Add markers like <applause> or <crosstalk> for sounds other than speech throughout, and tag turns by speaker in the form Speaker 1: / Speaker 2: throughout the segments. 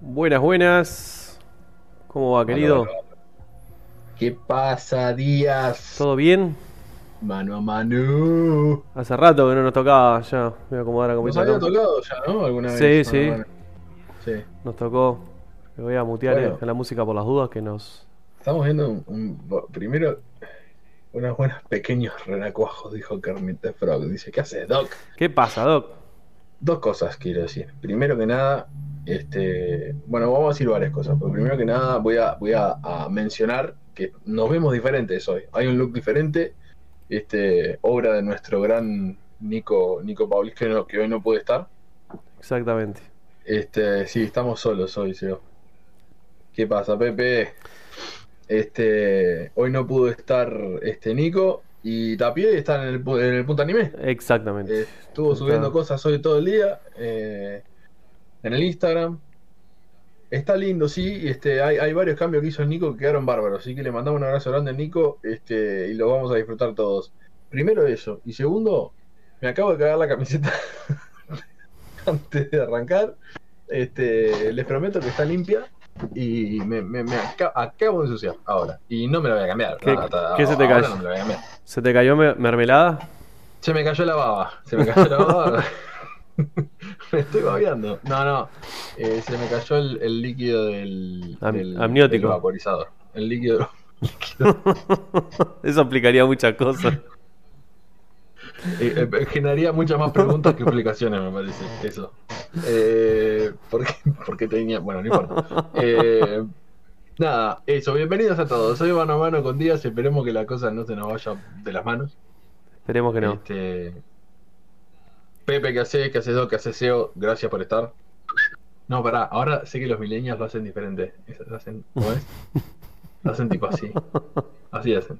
Speaker 1: Buenas, buenas. ¿Cómo va, querido?
Speaker 2: ¿Qué pasa, Díaz?
Speaker 1: ¿Todo bien?
Speaker 2: Mano a mano.
Speaker 1: Hace rato que no nos tocaba ya. Voy a acomodar a
Speaker 2: Nos había tocado ya, ¿no? ¿Alguna
Speaker 1: Sí,
Speaker 2: vez?
Speaker 1: sí.
Speaker 2: Sí.
Speaker 1: Nos tocó. Me voy a mutear
Speaker 2: Bueno.
Speaker 1: eh, la música por las dudas que nos.
Speaker 2: Estamos viendo un, un- primero unos buenos pequeños renacuajos, dijo Kermit the Frog. Dice, ¿qué haces, Doc?
Speaker 1: ¿Qué pasa, Doc?
Speaker 2: Dos cosas quiero decir. Primero que nada, este, bueno, vamos a decir varias cosas, pero primero que nada voy a, voy a, a mencionar que nos vemos diferentes hoy. Hay un look diferente, este, obra de nuestro gran Nico, Nico Paulis, que, no- que hoy no puede estar.
Speaker 1: Exactamente.
Speaker 2: Este, sí, estamos solos hoy, Seo. ¿Qué pasa, Pepe? Este, hoy no pudo estar este Nico y Tapie está en el, en el punto anime.
Speaker 1: Exactamente.
Speaker 2: Eh, estuvo subiendo cosas hoy todo el día eh, en el Instagram. Está lindo, sí. Este, hay, hay varios cambios que hizo el Nico que quedaron bárbaros. Así que le mandamos un abrazo grande al Nico este, y lo vamos a disfrutar todos. Primero eso. Y segundo, me acabo de cagar la camiseta <laughs> antes de arrancar. Este, les prometo que está limpia y me, me- me aca- acabo de ensuciar ahora. Y no me la voy a cambiar.
Speaker 1: ¿Qué-
Speaker 2: Hasta
Speaker 1: qué se te cayó?
Speaker 2: No.
Speaker 1: ¿Se te cayó me- mermelada?
Speaker 2: Se me cayó la baba. Se me cayó la baba. <laughs> <laughs> me estoy babeando. No, no. Eh, se me cayó el, el líquido del,
Speaker 1: Am-
Speaker 2: del-
Speaker 1: amniótico.
Speaker 2: del vaporizador. El líquido. <laughs>
Speaker 1: Eso explicaría muchas cosas.
Speaker 2: Eh, eh, <laughs> generaría muchas más preguntas que explicaciones, me parece. Eso. Eh, ¿por qué, <laughs> por qué tenía.? Bueno, no importa. Eh, nada, eso. Bienvenidos a todos. Soy mano a mano con Díaz. Esperemos que la cosa no se nos vaya de las manos.
Speaker 1: Esperemos que no.
Speaker 2: Este, Pepe, ¿qué haces? ¿Qué haces, Doc? ¿Qué haces, SEO? Gracias por estar. No, pará, ahora sé que los millennials lo hacen diferente. Lo hacen, ¿cómo es? Lo hacen tipo así. <laughs> Así hacen.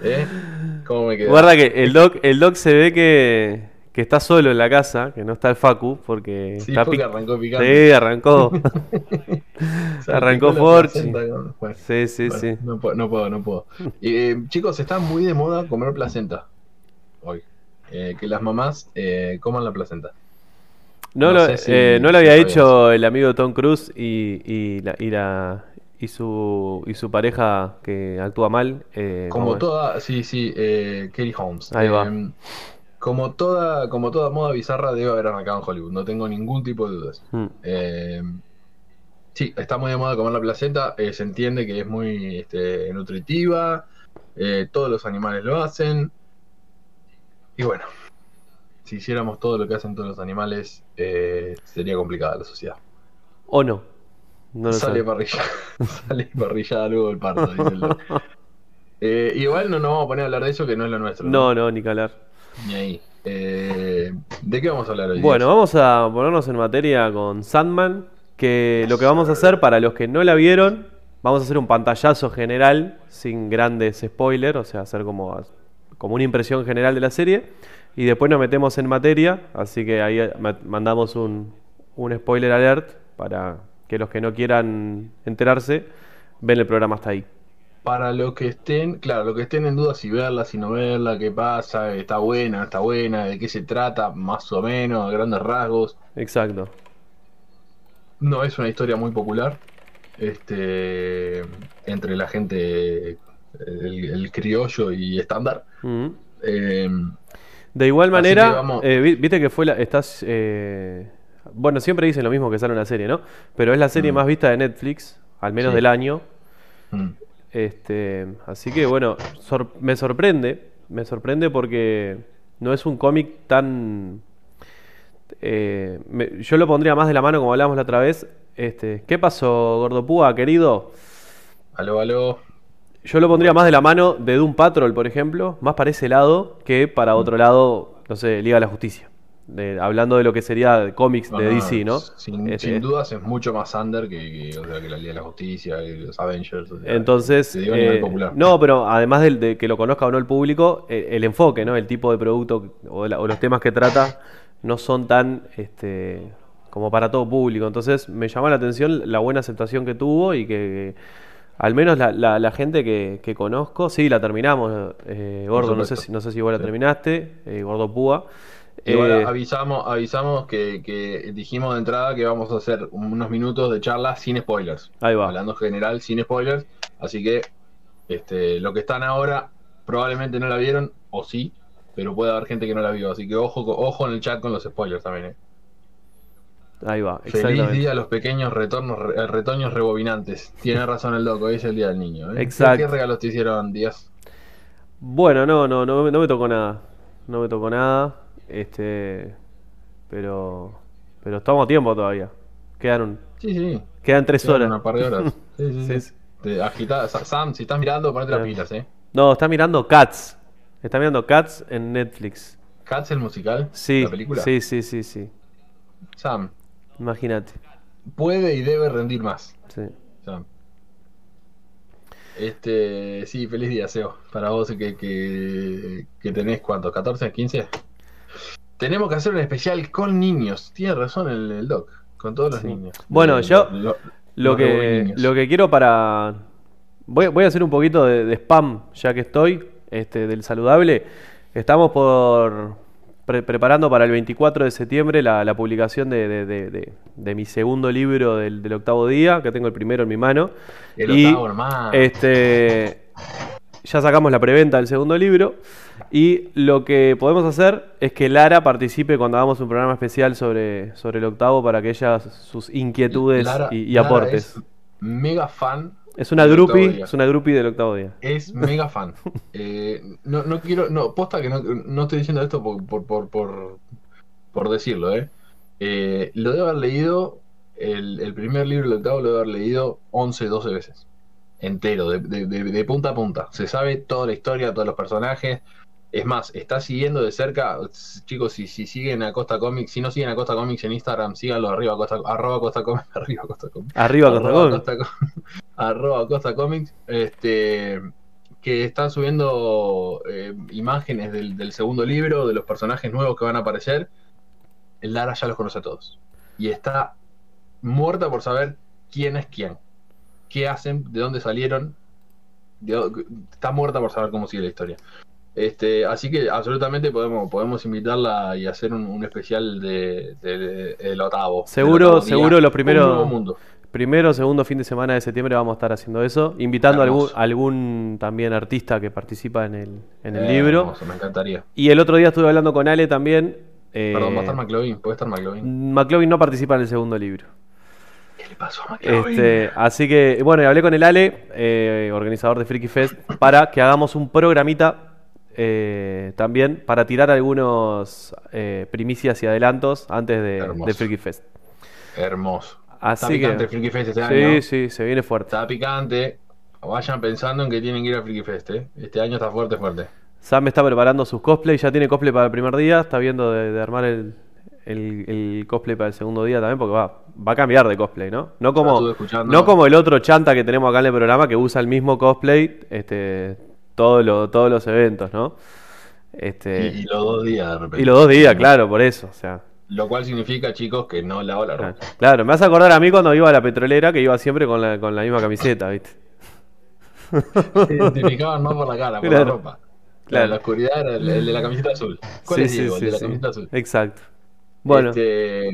Speaker 2: ¿Eh? ¿Cómo me quedó?
Speaker 1: Guarda que el Doc, el Doc se ve que, que está solo en la casa, que no está el Facu, porque
Speaker 2: Sí,
Speaker 1: está
Speaker 2: porque
Speaker 1: pic-
Speaker 2: arrancó picante.
Speaker 1: Sí, arrancó. <laughs> <laughs> Arrancó Forchi.
Speaker 2: bueno,
Speaker 1: Sí, sí,
Speaker 2: bueno,
Speaker 1: sí.
Speaker 2: No puedo, no puedo, no puedo. Eh, chicos, está muy de moda comer placenta hoy. Eh, que las mamás eh, coman la placenta.
Speaker 1: No,
Speaker 2: No
Speaker 1: lo,
Speaker 2: sé si-
Speaker 1: no lo
Speaker 2: si
Speaker 1: había hecho el amigo Tom Cruise y, y, la, y, la- y su, y su pareja que actúa mal. eh, ¿cómo
Speaker 2: Como
Speaker 1: es?
Speaker 2: toda, sí, sí, eh, Katie Holmes.
Speaker 1: Ahí va.
Speaker 2: Eh, como toda, como toda moda bizarra debe haber arrancado en Hollywood, no tengo ningún tipo de dudas.
Speaker 1: Mm.
Speaker 2: Eh, sí, está muy de moda comer la placenta, eh, se entiende que es muy este, nutritiva, eh, todos los animales lo hacen. Y bueno, si hiciéramos todo lo que hacen todos los animales, sería complicada la sociedad.
Speaker 1: ¿O no? No
Speaker 2: sale parrillada, <laughs> sale parrillada luego el parto, dice. <laughs> Eh, igual no nos vamos a poner a hablar de eso que no es lo nuestro.
Speaker 1: No, no, ni que hablar.
Speaker 2: Ni ahí. Eh, ¿De qué vamos a hablar hoy?
Speaker 1: Bueno, vamos a ponernos en materia con Sandman, que lo que vamos a hacer para los que no la vieron, vamos a hacer un pantallazo general, sin grandes spoilers, o sea, hacer como, como una impresión general de la serie, y después nos metemos en materia, así que ahí ma- mandamos un, un spoiler alert para que los que no quieran enterarse, ven el programa hasta ahí.
Speaker 2: Para los que estén, claro, los que estén en duda si verla, si no verla, qué pasa, está buena, está buena, de qué se trata, más o menos, a grandes rasgos.
Speaker 1: Exacto.
Speaker 2: No es una historia muy popular. Este entre la gente el, el criollo y estándar. Eh,
Speaker 1: De igual manera,
Speaker 2: que
Speaker 1: eh, vi- viste que fue la. Estás. eh, bueno, siempre dicen lo mismo que sale una serie, ¿no? Pero es la serie
Speaker 2: Mm.
Speaker 1: más vista de Netflix, al menos
Speaker 2: Sí.
Speaker 1: del año.
Speaker 2: mm,
Speaker 1: Este, así que bueno, sor- me sorprende. Me sorprende porque no es un cómic tan. eh, me- yo lo pondría más de la mano como hablamos la otra vez. Este, ¿Qué pasó, Gordopúa, querido?
Speaker 2: aló, aló.
Speaker 1: Yo lo pondría más de la mano de Doom Patrol, por ejemplo, más para ese lado que para otro lado, no sé, Liga de la Justicia. De- hablando de lo que sería cómics de
Speaker 2: No,
Speaker 1: DC, ¿no?
Speaker 2: Sin,
Speaker 1: Este,
Speaker 2: sin dudas es mucho más under que, que, o sea, que la Liga de la Justicia, que los Avengers. o sea,
Speaker 1: Entonces, eh,
Speaker 2: popular.
Speaker 1: no, pero además del- de, que lo conozca o no el público, eh, el enfoque, ¿no? El tipo de producto o, la- o los temas que trata no son tan este, como para todo público. Entonces, me llamó la atención la buena aceptación que tuvo y que, al menos la, la- la gente que, que conozco, sí, la terminamos, eh, Gordo, no sé, si, no sé si vos la
Speaker 2: Sí.
Speaker 1: terminaste, eh, Gordo Púa.
Speaker 2: Igual eh, avisamos, avisamos que, dijimos de entrada que vamos a hacer unos minutos de charla sin spoilers.
Speaker 1: Ahí va.
Speaker 2: Hablando general, sin spoilers. Así que este, lo que están ahora probablemente no la vieron, o sí, pero puede haber gente que no la vio. Así que ojo, ojo en el chat con los spoilers también. Eh.
Speaker 1: Ahí va.
Speaker 2: Feliz día a los pequeños retornos, retoños rebobinantes. Tiene <laughs> razón el loco, hoy es el día del niño. ¿eh?
Speaker 1: Exacto.
Speaker 2: ¿Qué regalos te hicieron, Díaz?
Speaker 1: Bueno, no, no, no, no me tocó nada. No me tocó nada. Este. Pero. Pero estamos a tiempo todavía. Quedan
Speaker 2: Sí, sí.
Speaker 1: Quedan tres horas.
Speaker 2: Un par de horas. <laughs> sí, sí. sí. Sam, si estás mirando, ponete las pilas, ¿eh?
Speaker 1: No, está mirando Cats. Está mirando Cats en Netflix.
Speaker 2: ¿Cats el musical?
Speaker 1: Sí. ¿La película? Sí, sí, sí, sí.
Speaker 2: Sam.
Speaker 1: Imagínate.
Speaker 2: Puede y debe rendir más.
Speaker 1: Sí.
Speaker 2: Sam. Este, sí, feliz día, Seo. Para vos que, que, que tenés cuánto, 14, 15. Tenemos que hacer un especial con niños. Tiene razón el, doc, con todos los niños.
Speaker 1: Bueno, yo lo, que, lo que quiero para... Voy, voy a hacer un poquito de, spam, ya que estoy, este, del saludable. Estamos por preparando para el 24 de septiembre la, publicación de, mi segundo libro del, octavo día, que tengo el primero en mi mano.
Speaker 2: El octavo, hermano.
Speaker 1: Este, ya sacamos la preventa del segundo libro. Y lo que podemos hacer es que Lara participe cuando hagamos un programa especial sobre, sobre el octavo para que ella sus inquietudes y, aportes.
Speaker 2: mega fan.
Speaker 1: Es una groupie, es una groupie del octavo día.
Speaker 2: Es mega fan. <laughs> Eh, no, no quiero, no, posta que no, estoy diciendo esto por, por, por, por, decirlo, ¿eh? ¿eh? Lo debo haber leído, el, el primer libro del octavo lo debo haber leído 11, 12 veces entero, de, de, punta a punta. Se sabe toda la historia, todos los personajes. Es más, está siguiendo de cerca, chicos, si, si siguen a Costa Comics, si no siguen a Costa Comics en Instagram, síganlo arriba Costa, arroba Costa Comics, <laughs> arriba Costa Comics.
Speaker 1: Arriba Costa,
Speaker 2: Costa, <laughs> arroba Costa Comics, este, que están subiendo eh, imágenes del, del, segundo libro, de los personajes nuevos que van a aparecer. Lara ya los conoce a todos. Y está muerta por saber quién es quién qué hacen, de dónde salieron. está muerta por saber cómo sigue la historia. Este, así que absolutamente podemos, podemos invitarla y hacer un, especial de, de, octavo.
Speaker 1: Seguro, seguro los primeros. Primero, segundo fin de semana de septiembre vamos a estar haciendo eso, invitando a algún, algún también artista que participa en el, en el libro.
Speaker 2: me encantaría.
Speaker 1: Y el otro día estuve hablando con Ale también.
Speaker 2: Perdón, va a estar McLovin, puede estar McLovin.
Speaker 1: McLovin no participa en el segundo libro.
Speaker 2: ¿Qué le pasó a
Speaker 1: este, Así que, bueno, hablé con el Ale, eh, organizador de Freaky Fest, para que hagamos un programita eh, también para tirar algunos eh, primicias y adelantos antes de, Freaky Fest.
Speaker 2: Hermoso.
Speaker 1: Así
Speaker 2: Está picante
Speaker 1: que,
Speaker 2: Freaky Fest este
Speaker 1: sí,
Speaker 2: año.
Speaker 1: Sí, sí, se viene fuerte.
Speaker 2: Está picante. Vayan pensando en que tienen que ir a Freaky Fest. Este año está fuerte, fuerte.
Speaker 1: Sam está preparando sus cosplays, ya tiene cosplay para el primer día, está viendo de armar el, el, cosplay para el segundo día también, porque va, va a cambiar de cosplay, ¿no? No como, no como el otro chanta que tenemos acá en el programa que usa el mismo cosplay este, todo todos los eventos, ¿no? Este,
Speaker 2: y, los dos días de repente.
Speaker 1: Y los dos días, claro, por eso. O sea.
Speaker 2: Lo cual significa, chicos, que no lavo la ropa.
Speaker 1: Claro, me vas a acordar a mí cuando iba a la petrolera que iba siempre con la, con la misma camiseta, ¿viste? <laughs>
Speaker 2: Se identificaban más por la cara, por la ropa. Claro. La oscuridad era el, de la camiseta azul. ¿Cuál es el de la camiseta azul?
Speaker 1: Exacto. Bueno.
Speaker 2: Este,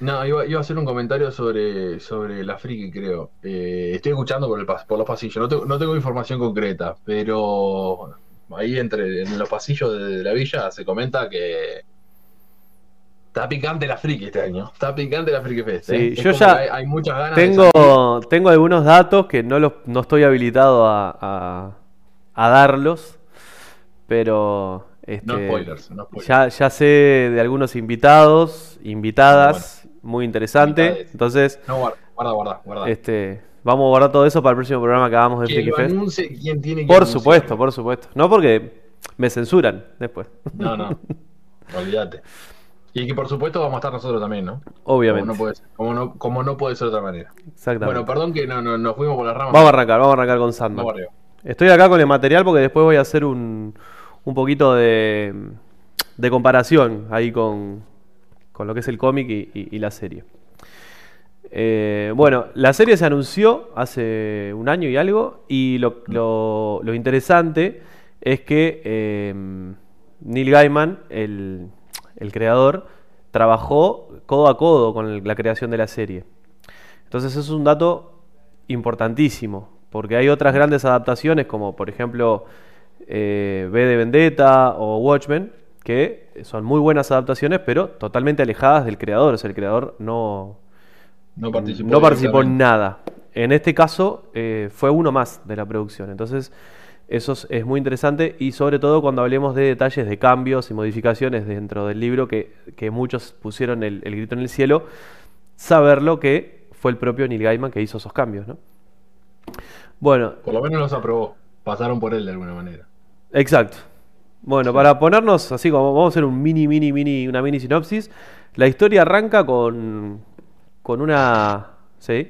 Speaker 2: no, iba, a hacer un comentario sobre, sobre la friki, creo. Eh, estoy escuchando por, el, por los pasillos. No, tengo información concreta, pero ahí entre en los pasillos de, la villa se comenta que Está picante la friki este año. Está picante la friki fest.
Speaker 1: ¿eh? yo ya
Speaker 2: hay, muchas ganas
Speaker 1: tengo, tengo algunos datos que no los no estoy habilitado a, a darlos, pero
Speaker 2: este, no, spoilers,
Speaker 1: Ya, ya sé de algunos invitados, invitadas, muy interesante. Entonces,
Speaker 2: no, guarda, guarda, guarda,
Speaker 1: Este, vamos a guardar todo eso para el próximo programa que hagamos de Freaky
Speaker 2: Fest. quién tiene
Speaker 1: que Por supuesto, por supuesto. No porque me censuran después.
Speaker 2: No, no. <laughs> Olvídate. Y que por supuesto vamos a estar nosotros también, ¿no?
Speaker 1: Obviamente.
Speaker 2: Como no puede ser, como no, como no puede ser de otra manera.
Speaker 1: Exactamente.
Speaker 2: Bueno, perdón que no, no, nos fuimos por las ramas.
Speaker 1: Vamos a arrancar, vamos a arrancar con Sandman. Estoy acá con el material porque después voy a hacer un, un poquito de, de comparación ahí con, con, lo que es el cómic y, la serie. Eh, bueno, la serie se anunció hace un año y algo y lo, lo, interesante es que eh, Neil Gaiman, el, el creador, trabajó codo a codo con la creación de la serie. Entonces eso es un dato importantísimo, porque hay otras grandes adaptaciones, como por ejemplo eh, B de Vendetta o Watchmen, que son muy buenas adaptaciones, pero totalmente alejadas del creador. O sea, el creador no,
Speaker 2: no participó,
Speaker 1: no participó en nada. En este caso eh, fue uno más de la producción. Entonces, eso es, muy interesante y sobre todo cuando hablemos de detalles de cambios y modificaciones dentro del libro que, muchos pusieron el, grito en el cielo, saberlo que fue el propio Neil Gaiman que hizo esos cambios, ¿no?
Speaker 2: Bueno. Por lo menos los aprobó. Pasaron por él de alguna manera.
Speaker 1: Exacto. Bueno, para ponernos así como vamos a hacer un mini, mini, mini, una mini sinopsis. La historia arranca con, con una... ¿Sí?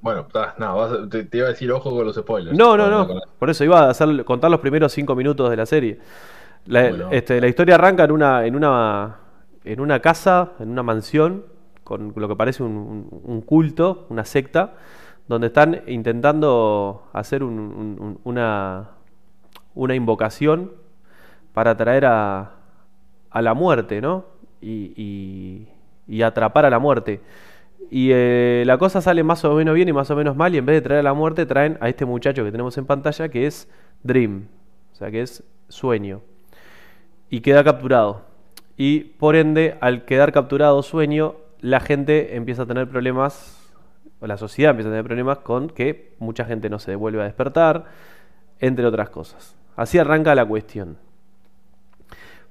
Speaker 2: Bueno, no, te, iba a decir ojo con los spoilers.
Speaker 1: No, no, no. Por eso iba a hacer, contar los primeros cinco minutos de la serie. La, este, la historia arranca en una, en una, en una casa, en una mansión, con lo que parece un, un culto, una secta, donde están intentando hacer una, una invocación para atraer a, a la muerte, ¿no? Y, y, atrapar a la muerte. Y eh, la cosa sale más o menos bien y más o menos mal, y en vez de traer a la muerte, traen a este muchacho que tenemos en pantalla, que es Dream, o sea, que es sueño. Y queda capturado. Y por ende, al quedar capturado sueño, la gente empieza a tener problemas, o la sociedad empieza a tener problemas con que mucha gente no se devuelve a despertar, entre otras cosas. Así arranca la cuestión.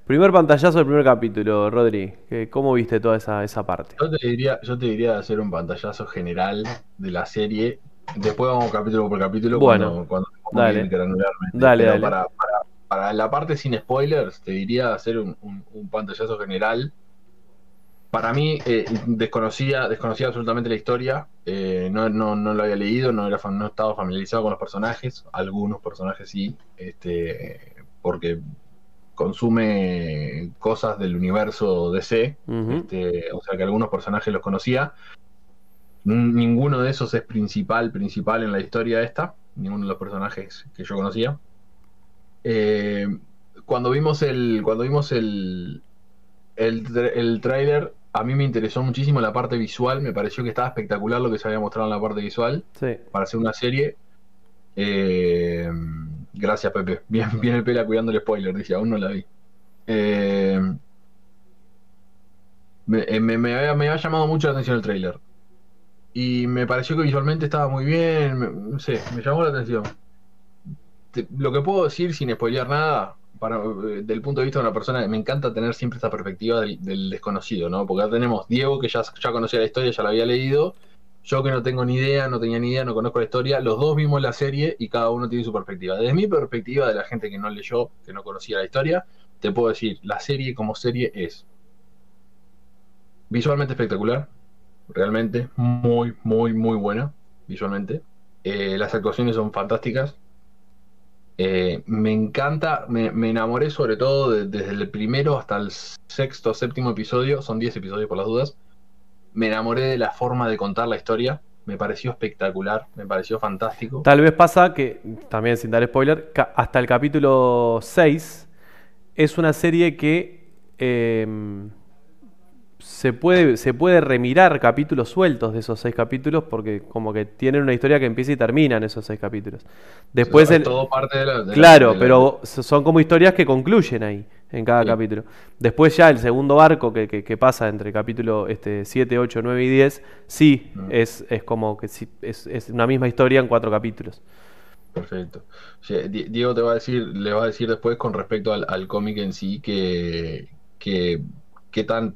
Speaker 1: Primer pantallazo del primer capítulo, Rodri. ¿Cómo viste toda esa, esa parte?
Speaker 2: Yo te, diría, yo te diría hacer un pantallazo general de la serie. Después vamos capítulo por capítulo
Speaker 1: bueno,
Speaker 2: cuando,
Speaker 1: dale, dale,
Speaker 2: Para, para, la parte sin spoilers, te diría hacer un, pantallazo general. Para mí, eh, desconocía, desconocía absolutamente la historia. Eh, no, no, no, lo había leído, no, era, no estaba familiarizado con los personajes. Algunos personajes sí, este, porque consume cosas del universo DC, este, o sea que algunos personajes los conocía. Ninguno de esos es principal, principal en la historia esta, ninguno de los personajes que yo conocía. Eh, cuando vimos el, cuando vimos el, el, el trailer, a mí me interesó muchísimo la parte visual, me pareció que estaba espectacular lo que se había mostrado en la parte visual para hacer una serie. Eh, Gracias, Pepe. Bien, bien el pela cuidando el spoiler, dice, aún no la vi. Eh, eh, me, me, había, llamado mucho la atención el trailer. Y me pareció que visualmente estaba muy bien. no sé, me llamó la atención. lo que puedo decir sin spoilear nada, para, eh, del punto de vista de una persona, me encanta tener siempre esta perspectiva del, desconocido, ¿no? Porque acá tenemos Diego, que ya, ya conocía la historia, ya la había leído, yo que no tengo ni idea, no tenía ni idea, no conozco la historia, los dos vimos la serie y cada uno tiene su perspectiva. Desde mi perspectiva, de la gente que no leyó, que no conocía la historia, te puedo decir, la serie como serie es visualmente espectacular, realmente muy, muy, muy buena, visualmente. Eh, las actuaciones son fantásticas. Eh, me encanta, me, enamoré sobre todo desde el primero hasta el sexto, séptimo episodio, son 10 episodios por las dudas me enamoré de la forma de contar la historia. Me pareció espectacular, me pareció fantástico.
Speaker 1: Tal vez pasa que, también sin dar spoiler, hasta el capítulo 6 es una serie que em, se, puede, se puede remirar capítulos sueltos de esos seis capítulos porque como que tienen una historia que empieza y termina en esos seis capítulos. Después el,
Speaker 2: todo parte de la,
Speaker 1: claro, pero son como historias que concluyen ahí en cada capítulo. Después ya el segundo arco que, que, pasa entre capítulo este, 7, 8, 9 y 10, sí, mm. es, es, como que sí, es, es, una misma historia en cuatro capítulos.
Speaker 2: Perfecto. Diego te va a decir, le va a decir después con respecto al, cómic en sí que, que, qué tan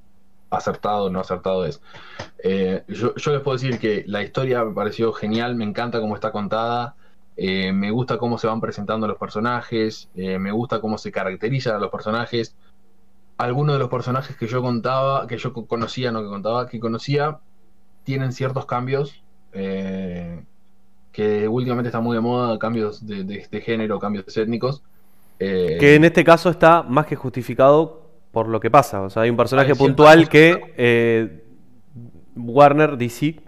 Speaker 2: acertado o no acertado es. Eh, yo, les puedo decir que la historia me pareció genial, me encanta cómo está contada. Eh, me gusta cómo se van presentando los personajes, eh, me gusta cómo se caracterizan a los personajes. Algunos de los personajes que yo contaba, que yo conocía, no que contaba, que conocía, tienen ciertos cambios que últimamente están muy de moda, cambios de, género, cambios étnicos.
Speaker 1: que en este caso está más que justificado por lo que pasa. O sea, hay un personaje puntual que Warner DC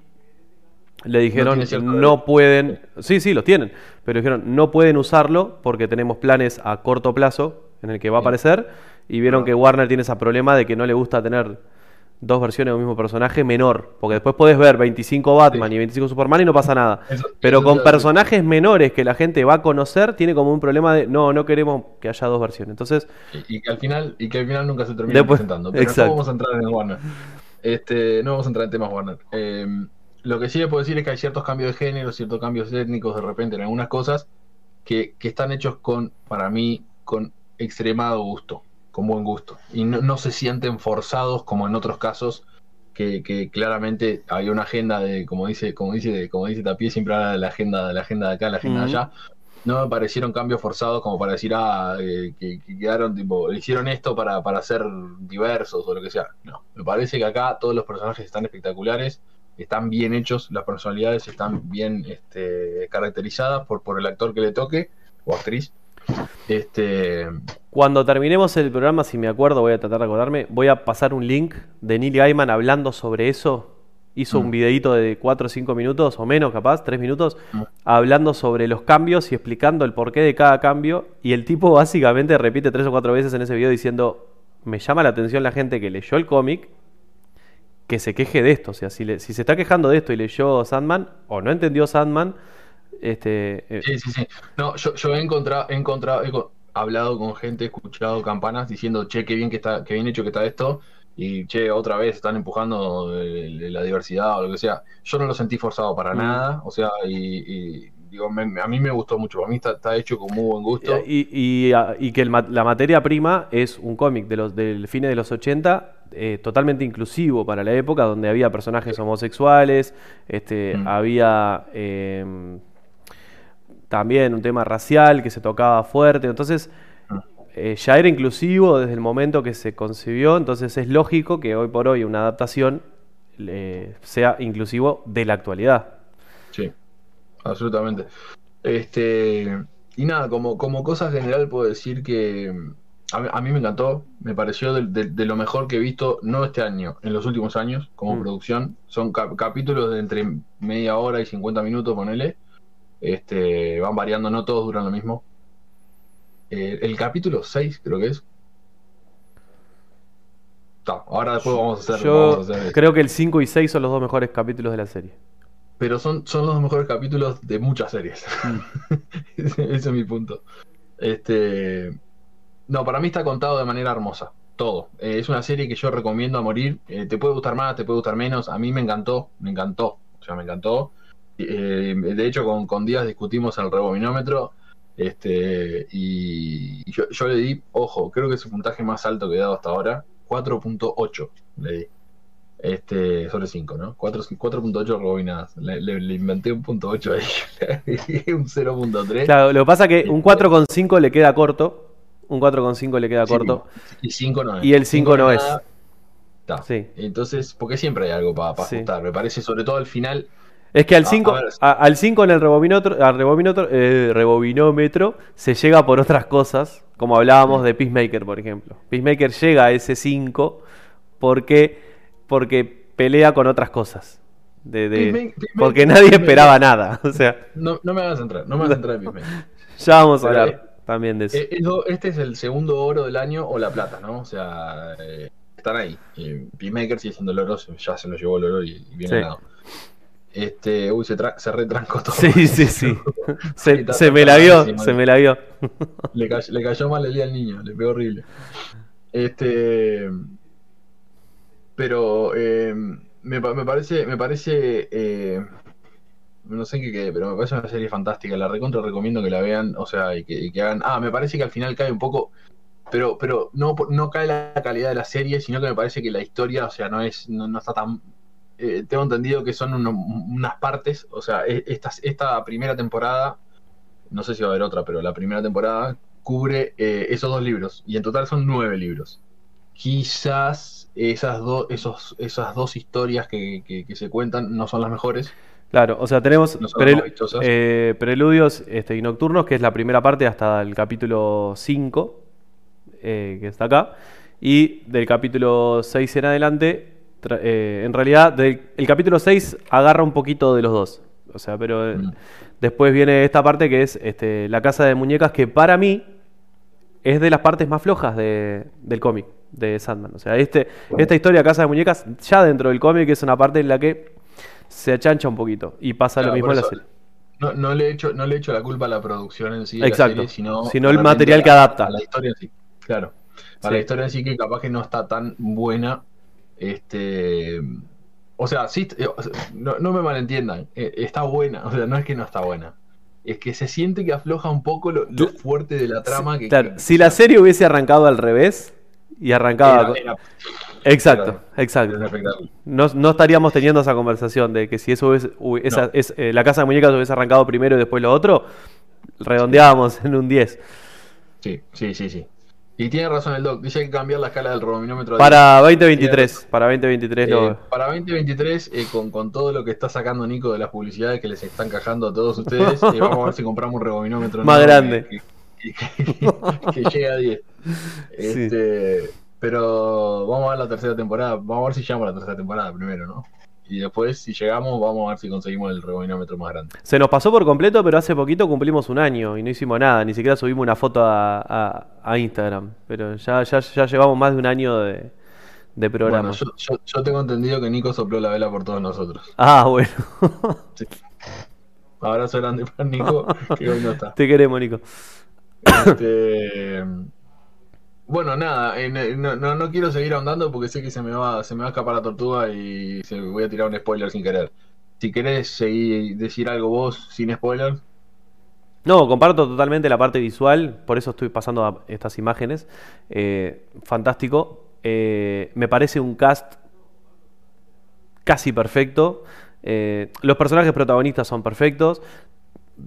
Speaker 1: le dijeron no, no pueden, sí, sí, los tienen, pero dijeron no pueden usarlo porque tenemos planes a corto plazo en el que va a aparecer y vieron que Warner tiene ese problema de que no le gusta tener dos versiones de un mismo personaje menor. Porque después podés ver 25 Batman y 25 Superman y no pasa nada. Pero con personajes menores que la gente va a conocer, tiene como un problema de no, no queremos que haya dos versiones. Entonces.
Speaker 2: Y, que al final, y que al final nunca se termina presentando. Pero no vamos a entrar en Warner. Este, no vamos a entrar en temas Warner. Eh, lo que sí le puedo decir es que hay ciertos cambios de género, ciertos cambios étnicos de repente en algunas cosas que, que están hechos con, para mí, con extremado gusto con buen gusto. Y no, se sienten forzados como en otros casos que, claramente había una agenda de, como dice, como dice, como dice Tapie, siempre habla de la agenda, de la agenda de acá, la agenda de allá. No me parecieron cambios forzados como para decir, ah, eh, que, quedaron tipo, hicieron esto para, para ser diversos o lo que sea. No, me parece que acá todos los personajes están espectaculares, están bien hechos, las personalidades están bien este, caracterizadas por, por el actor que le toque o actriz. Este...
Speaker 1: Cuando terminemos el programa, si me acuerdo, voy a tratar de acordarme, voy a pasar un link de Neil Gaiman hablando sobre eso. Hizo un mm. videito de 4 o 5 minutos, o menos capaz, 3 minutos, mm. hablando sobre los cambios y explicando el porqué de cada cambio. Y el tipo básicamente repite 3 o 4 veces en ese video diciendo, me llama la atención la gente que leyó el cómic, que se queje de esto. O sea, si, si se está quejando de esto y leyó Sandman, o no entendió Sandman, este,
Speaker 2: eh, Sí, sí, sí. No, yo, he encontrado, he encontrado, he hablado con gente, escuchado campanas diciendo, che, qué bien que está, qué bien hecho que está esto, y che, otra vez están empujando la diversidad o lo que sea. Yo no lo sentí forzado para mm. nada, o sea, y, digo, a mí me gustó mucho, a mí está, hecho con muy buen gusto.
Speaker 1: Y, y, que la materia prima es un cómic de los del fines de los 80 eh, totalmente inclusivo para la época, donde había personajes homosexuales, este, mm. había eh, también un tema racial que se tocaba fuerte, entonces eh, ya era inclusivo desde el momento que se concibió, entonces es lógico que hoy por hoy una adaptación sea inclusivo de la actualidad.
Speaker 2: Sí, absolutamente. Este, y nada, como, como cosa general puedo decir que a, mí me encantó, me pareció de, lo mejor que he visto, no este año, en los últimos años, como mm. producción. Son capítulos de entre media hora y 50 minutos, ponele. Este, van variando, no todos duran lo mismo. Eh, el capítulo 6 creo que es. ahora después vamos a hacer.
Speaker 1: Yo creo que el 5 y 6 son los dos mejores capítulos de la serie.
Speaker 2: Pero son, son los mejores capítulos de muchas series. Mm. <laughs> ese, es mi punto. Este. No, para mí está contado de manera hermosa. Todo. Eh, es una serie que yo recomiendo a morir. Eh, te puede gustar más, te puede gustar menos. A mí me encantó, me encantó. O sea, me encantó. Eh, de hecho, con, con Díaz discutimos el rebobinómetro. Este, y yo, le di, ojo, creo que es el puntaje más alto que he dado hasta ahora. 4.8 le di. Este, sobre 5, ¿no? 4.8 rebobinadas. Le, le, inventé un punto 8 ahí. <laughs> un 0.3.
Speaker 1: Claro, lo que pasa es que un 4.5 le queda corto. Un 4.5 le queda corto.
Speaker 2: Y, 5 no
Speaker 1: es. y el 5 no es.
Speaker 2: Sí. Entonces, porque siempre hay algo para ajustar. Me parece, sobre todo al final,
Speaker 1: es que al 5 al 5 en el rebobinómetro, eh, rebobinómetro se llega por otras cosas, como hablábamos de Peacemaker, por ejemplo. Peacemaker llega a ese 5 porque, porque pelea con otras cosas. De, porque nadie esperaba nada. <laughs> O sea,
Speaker 2: no, no, me hagas entrar, no me hagas entrar en Peacemaker. <laughs>
Speaker 1: ya vamos a hablar eh, también de
Speaker 2: eh, eso. Este es el segundo oro del año o la plata, ¿no? O sea, están ahí. Peacemaker sigue siendo el oro, ya se lo llevó el oro y, viene sí. Este, uy, se, se retrancó todo.
Speaker 1: Sí, sí, sí. <laughs> se, me la vio, se me la vio.
Speaker 2: Le, cayó, mal el día al niño, le pegó horrible. Este. Pero eh, me, parece, me parece. Eh, no sé en qué quede, pero me parece una serie fantástica. La recontra recomiendo que la vean, o sea, y que, hagan. Ah, me parece que al final cae un poco. Pero, pero no, no cae la calidad de la serie, sino que me parece que la historia, o sea, no es, no está tan eh, tengo entendido que son unas partes, o sea, e, esta, esta primera temporada, no sé si va a haber otra, pero la primera temporada cubre eh, esos dos libros, y en total son nueve libros. Quizás esas, dos esos, esas dos historias que, se cuentan no son las mejores.
Speaker 1: Claro, o sea, tenemos eh, Preludios este, y Nocturnos, que es la primera parte hasta el capítulo 5, que está acá, y del capítulo 6 en adelante eh, en realidad, el capítulo 6 agarra un poquito de los dos. O sea, pero eh, mm. después viene esta parte que es este, la casa de muñecas, que para mí es de las partes más flojas de, del cómic de Sandman. O sea, este, esta historia Casa de Muñecas, ya dentro del cómic, es una parte en la que se achancha un poquito y pasa lo mismo en la serie.
Speaker 2: No, no, le he hecho, no le hecho la culpa a la producción en sí,
Speaker 1: Exacto. sino, el material que adapta.
Speaker 2: A la historia en sí, claro. A la historia en sí que capaz que no está tan buena. Este. O sea, sí, eh, no, no me malentiendan, eh, está buena, o sea, no es que no está buena es que se siente que afloja un poco lo, fuerte de la trama. Que,
Speaker 1: claro, si la serie hubiese arrancado al revés y arrancaba. exacto, exacto. No, no, estaríamos teniendo esa conversación de que si eso hubiese, esa, es, eh, la casa de muñecas hubiese arrancado primero y después lo otro, redondeábamos en un 10.
Speaker 2: Sí, sí, sí, sí. Y tiene razón el doc, dice que cambiar la escala del robominómetro.
Speaker 1: Para 2023, para 2023
Speaker 2: eh, Para 2023, eh, con, con, todo lo que está sacando Nico de las publicidades que les están cajando a todos ustedes, eh, vamos a ver si compramos un robominómetro <laughs>
Speaker 1: más grande.
Speaker 2: Que, <laughs> llegue a 10. Este, Pero vamos a ver la tercera temporada, vamos a ver si llegamos a la tercera temporada primero, ¿no? Y después, si llegamos, vamos a ver si conseguimos el rebobinómetro más grande.
Speaker 1: Se nos pasó por completo, pero hace poquito cumplimos un año y no hicimos nada. Ni siquiera subimos una foto a, Instagram. Pero ya, ya, ya llevamos más de un año de, programa.
Speaker 2: Bueno, yo, tengo entendido que Nico sopló la vela por todos nosotros.
Speaker 1: Ah, bueno. <laughs>
Speaker 2: sí. Abrazo grande para Nico, <laughs> que hoy no está.
Speaker 1: Te queremos, Nico.
Speaker 2: Este. Bueno, nada, no, no, quiero seguir ahondando porque sé que se me va, se me va a escapar la tortuga y se voy a tirar un spoiler sin querer. Si querés seguir, decir algo vos sin spoiler.
Speaker 1: No, comparto totalmente la parte visual, por eso estoy pasando a estas imágenes. Eh, fantástico. Eh, me parece un cast casi perfecto. Eh, los personajes protagonistas son perfectos.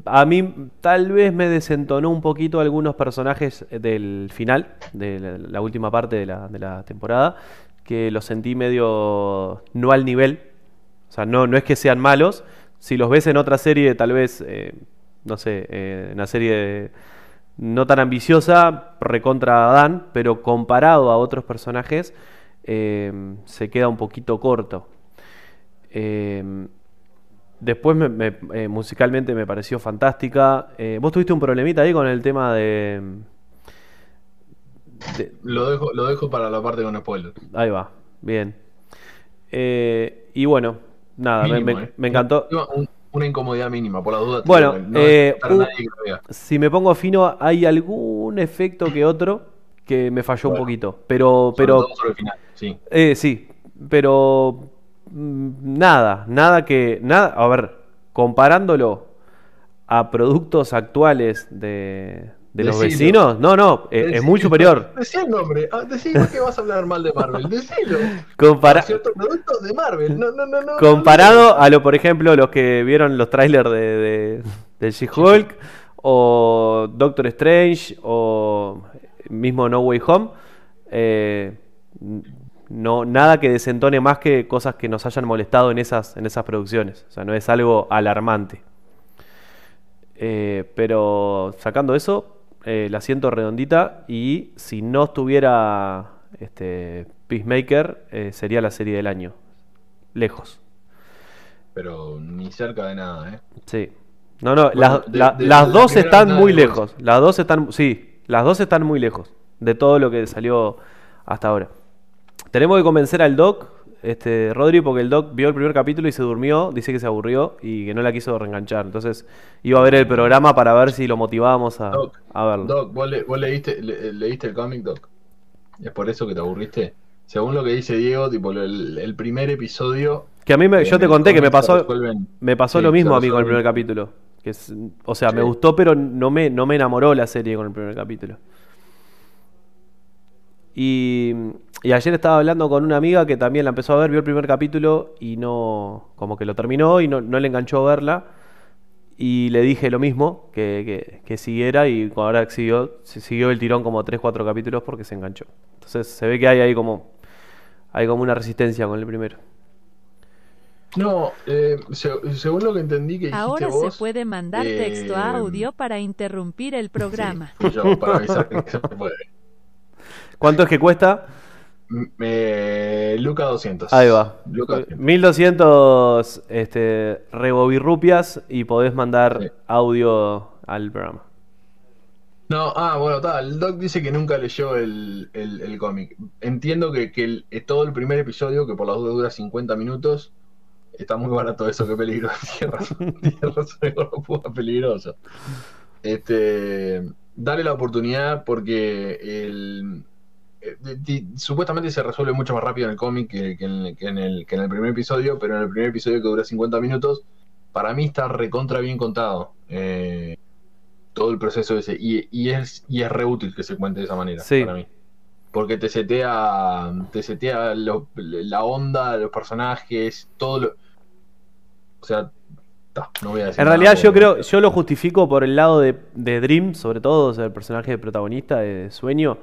Speaker 1: A mí tal vez me desentonó un poquito algunos personajes del final, de la, última parte de la, temporada, que los sentí medio no al nivel. O sea, no, no es que sean malos. Si los ves en otra serie, tal vez, eh, no sé, eh, una serie no tan ambiciosa, recontra Dan, pero comparado a otros personajes, eh, se queda un poquito corto. Después eh, musicalmente me pareció fantástica. Eh, vos tuviste un problemita ahí con el tema de...
Speaker 2: Lo, dejo, lo dejo para la parte con spoiler.
Speaker 1: Ahí va, bien. Eh, y bueno, nada, me, encantó.
Speaker 2: una incomodidad mínima, por la duda.
Speaker 1: Bueno, si me pongo fino, hay algún efecto que otro que me falló un poquito. Pero, pero.
Speaker 2: sí.
Speaker 1: sí, pero nada, nada que. Nada, a ver, comparándolo a productos actuales de, de los vecinos, no, no, eh, es, muy superior. <laughs>
Speaker 2: Decí el nombre, ah, decí que vas a hablar mal de Marvel, decilo.
Speaker 1: Compara
Speaker 2: ciertos productos de Marvel, no, no, no, no.
Speaker 1: Comparado a lo, por ejemplo, los que vieron los trailers de, de, She-Hulk, o Doctor Strange, o mismo No Way Home, eh, no, nada que desentone más que cosas que nos hayan molestado en esas, en esas producciones. O sea, no es algo alarmante. Eh, pero sacando eso, eh, la siento redondita y si no estuviera este, Peacemaker, eh, sería la serie del año. Lejos.
Speaker 2: Pero ni cerca de nada, ¿eh?
Speaker 1: Sí. No, no, las dos están muy lejos. Las dos están, sí, las dos están muy lejos de todo lo que salió hasta ahora. Tenemos que convencer al Doc, este, Rodri, porque el Doc vio el primer capítulo y se durmió, dice que se aburrió y que no la quiso reenganchar. Entonces iba a ver el programa para ver si lo motivábamos a, a verlo.
Speaker 2: Doc, ¿vos, leíste, leíste el cómic, Doc? ¿Es por eso que te aburriste? Según lo que dice Diego, tipo el, primer episodio.
Speaker 1: Que a mí me, yo te conté que me pasó, me pasó lo mismo a mí con el primer capítulo. Que o sea, me gustó, pero no me, no me enamoró la serie con el primer capítulo. Y, ayer estaba hablando con una amiga que también la empezó a ver, vio el primer capítulo y no, como que lo terminó y no, le enganchó verla. Y le dije lo mismo, que, siguiera y ahora siguió, siguió el tirón como 3-4 capítulos porque se enganchó. Entonces se ve que hay ahí como, hay como una resistencia con el primero.
Speaker 2: No, eh, según lo que entendí que
Speaker 3: Ahora
Speaker 2: se
Speaker 3: puede mandar texto a audio para interrumpir el programa.
Speaker 2: para avisar que se puede.
Speaker 1: ¿Cuánto es que cuesta?
Speaker 2: Eh, Luca 200.
Speaker 1: Ahí va. 1200 este, y podés mandar audio al programa.
Speaker 2: No, ah, bueno, tal. El Doc dice que nunca leyó el, el, cómic. Entiendo que, que eh, todo el primer episodio, que por la duda dura 50 minutos, está muy barato eso, que peligro. <laughs> Tierra, tierra peligroso. Este, dale la oportunidad porque el, supuestamente se resuelve mucho más rápido en el cómic que, en, el, primer episodio, pero en el primer episodio que dura 50 minutos, para mí está recontra bien contado. Eh, todo el proceso ese. Y, es, y es re útil que se cuente de esa manera para mí. Porque te setea, te setea la onda, los personajes, todo lo. O sea, no voy a decir
Speaker 1: En realidad yo creo, yo lo justifico por el lado de, Dream, sobre todo, o sea, el personaje de protagonista de Sueño,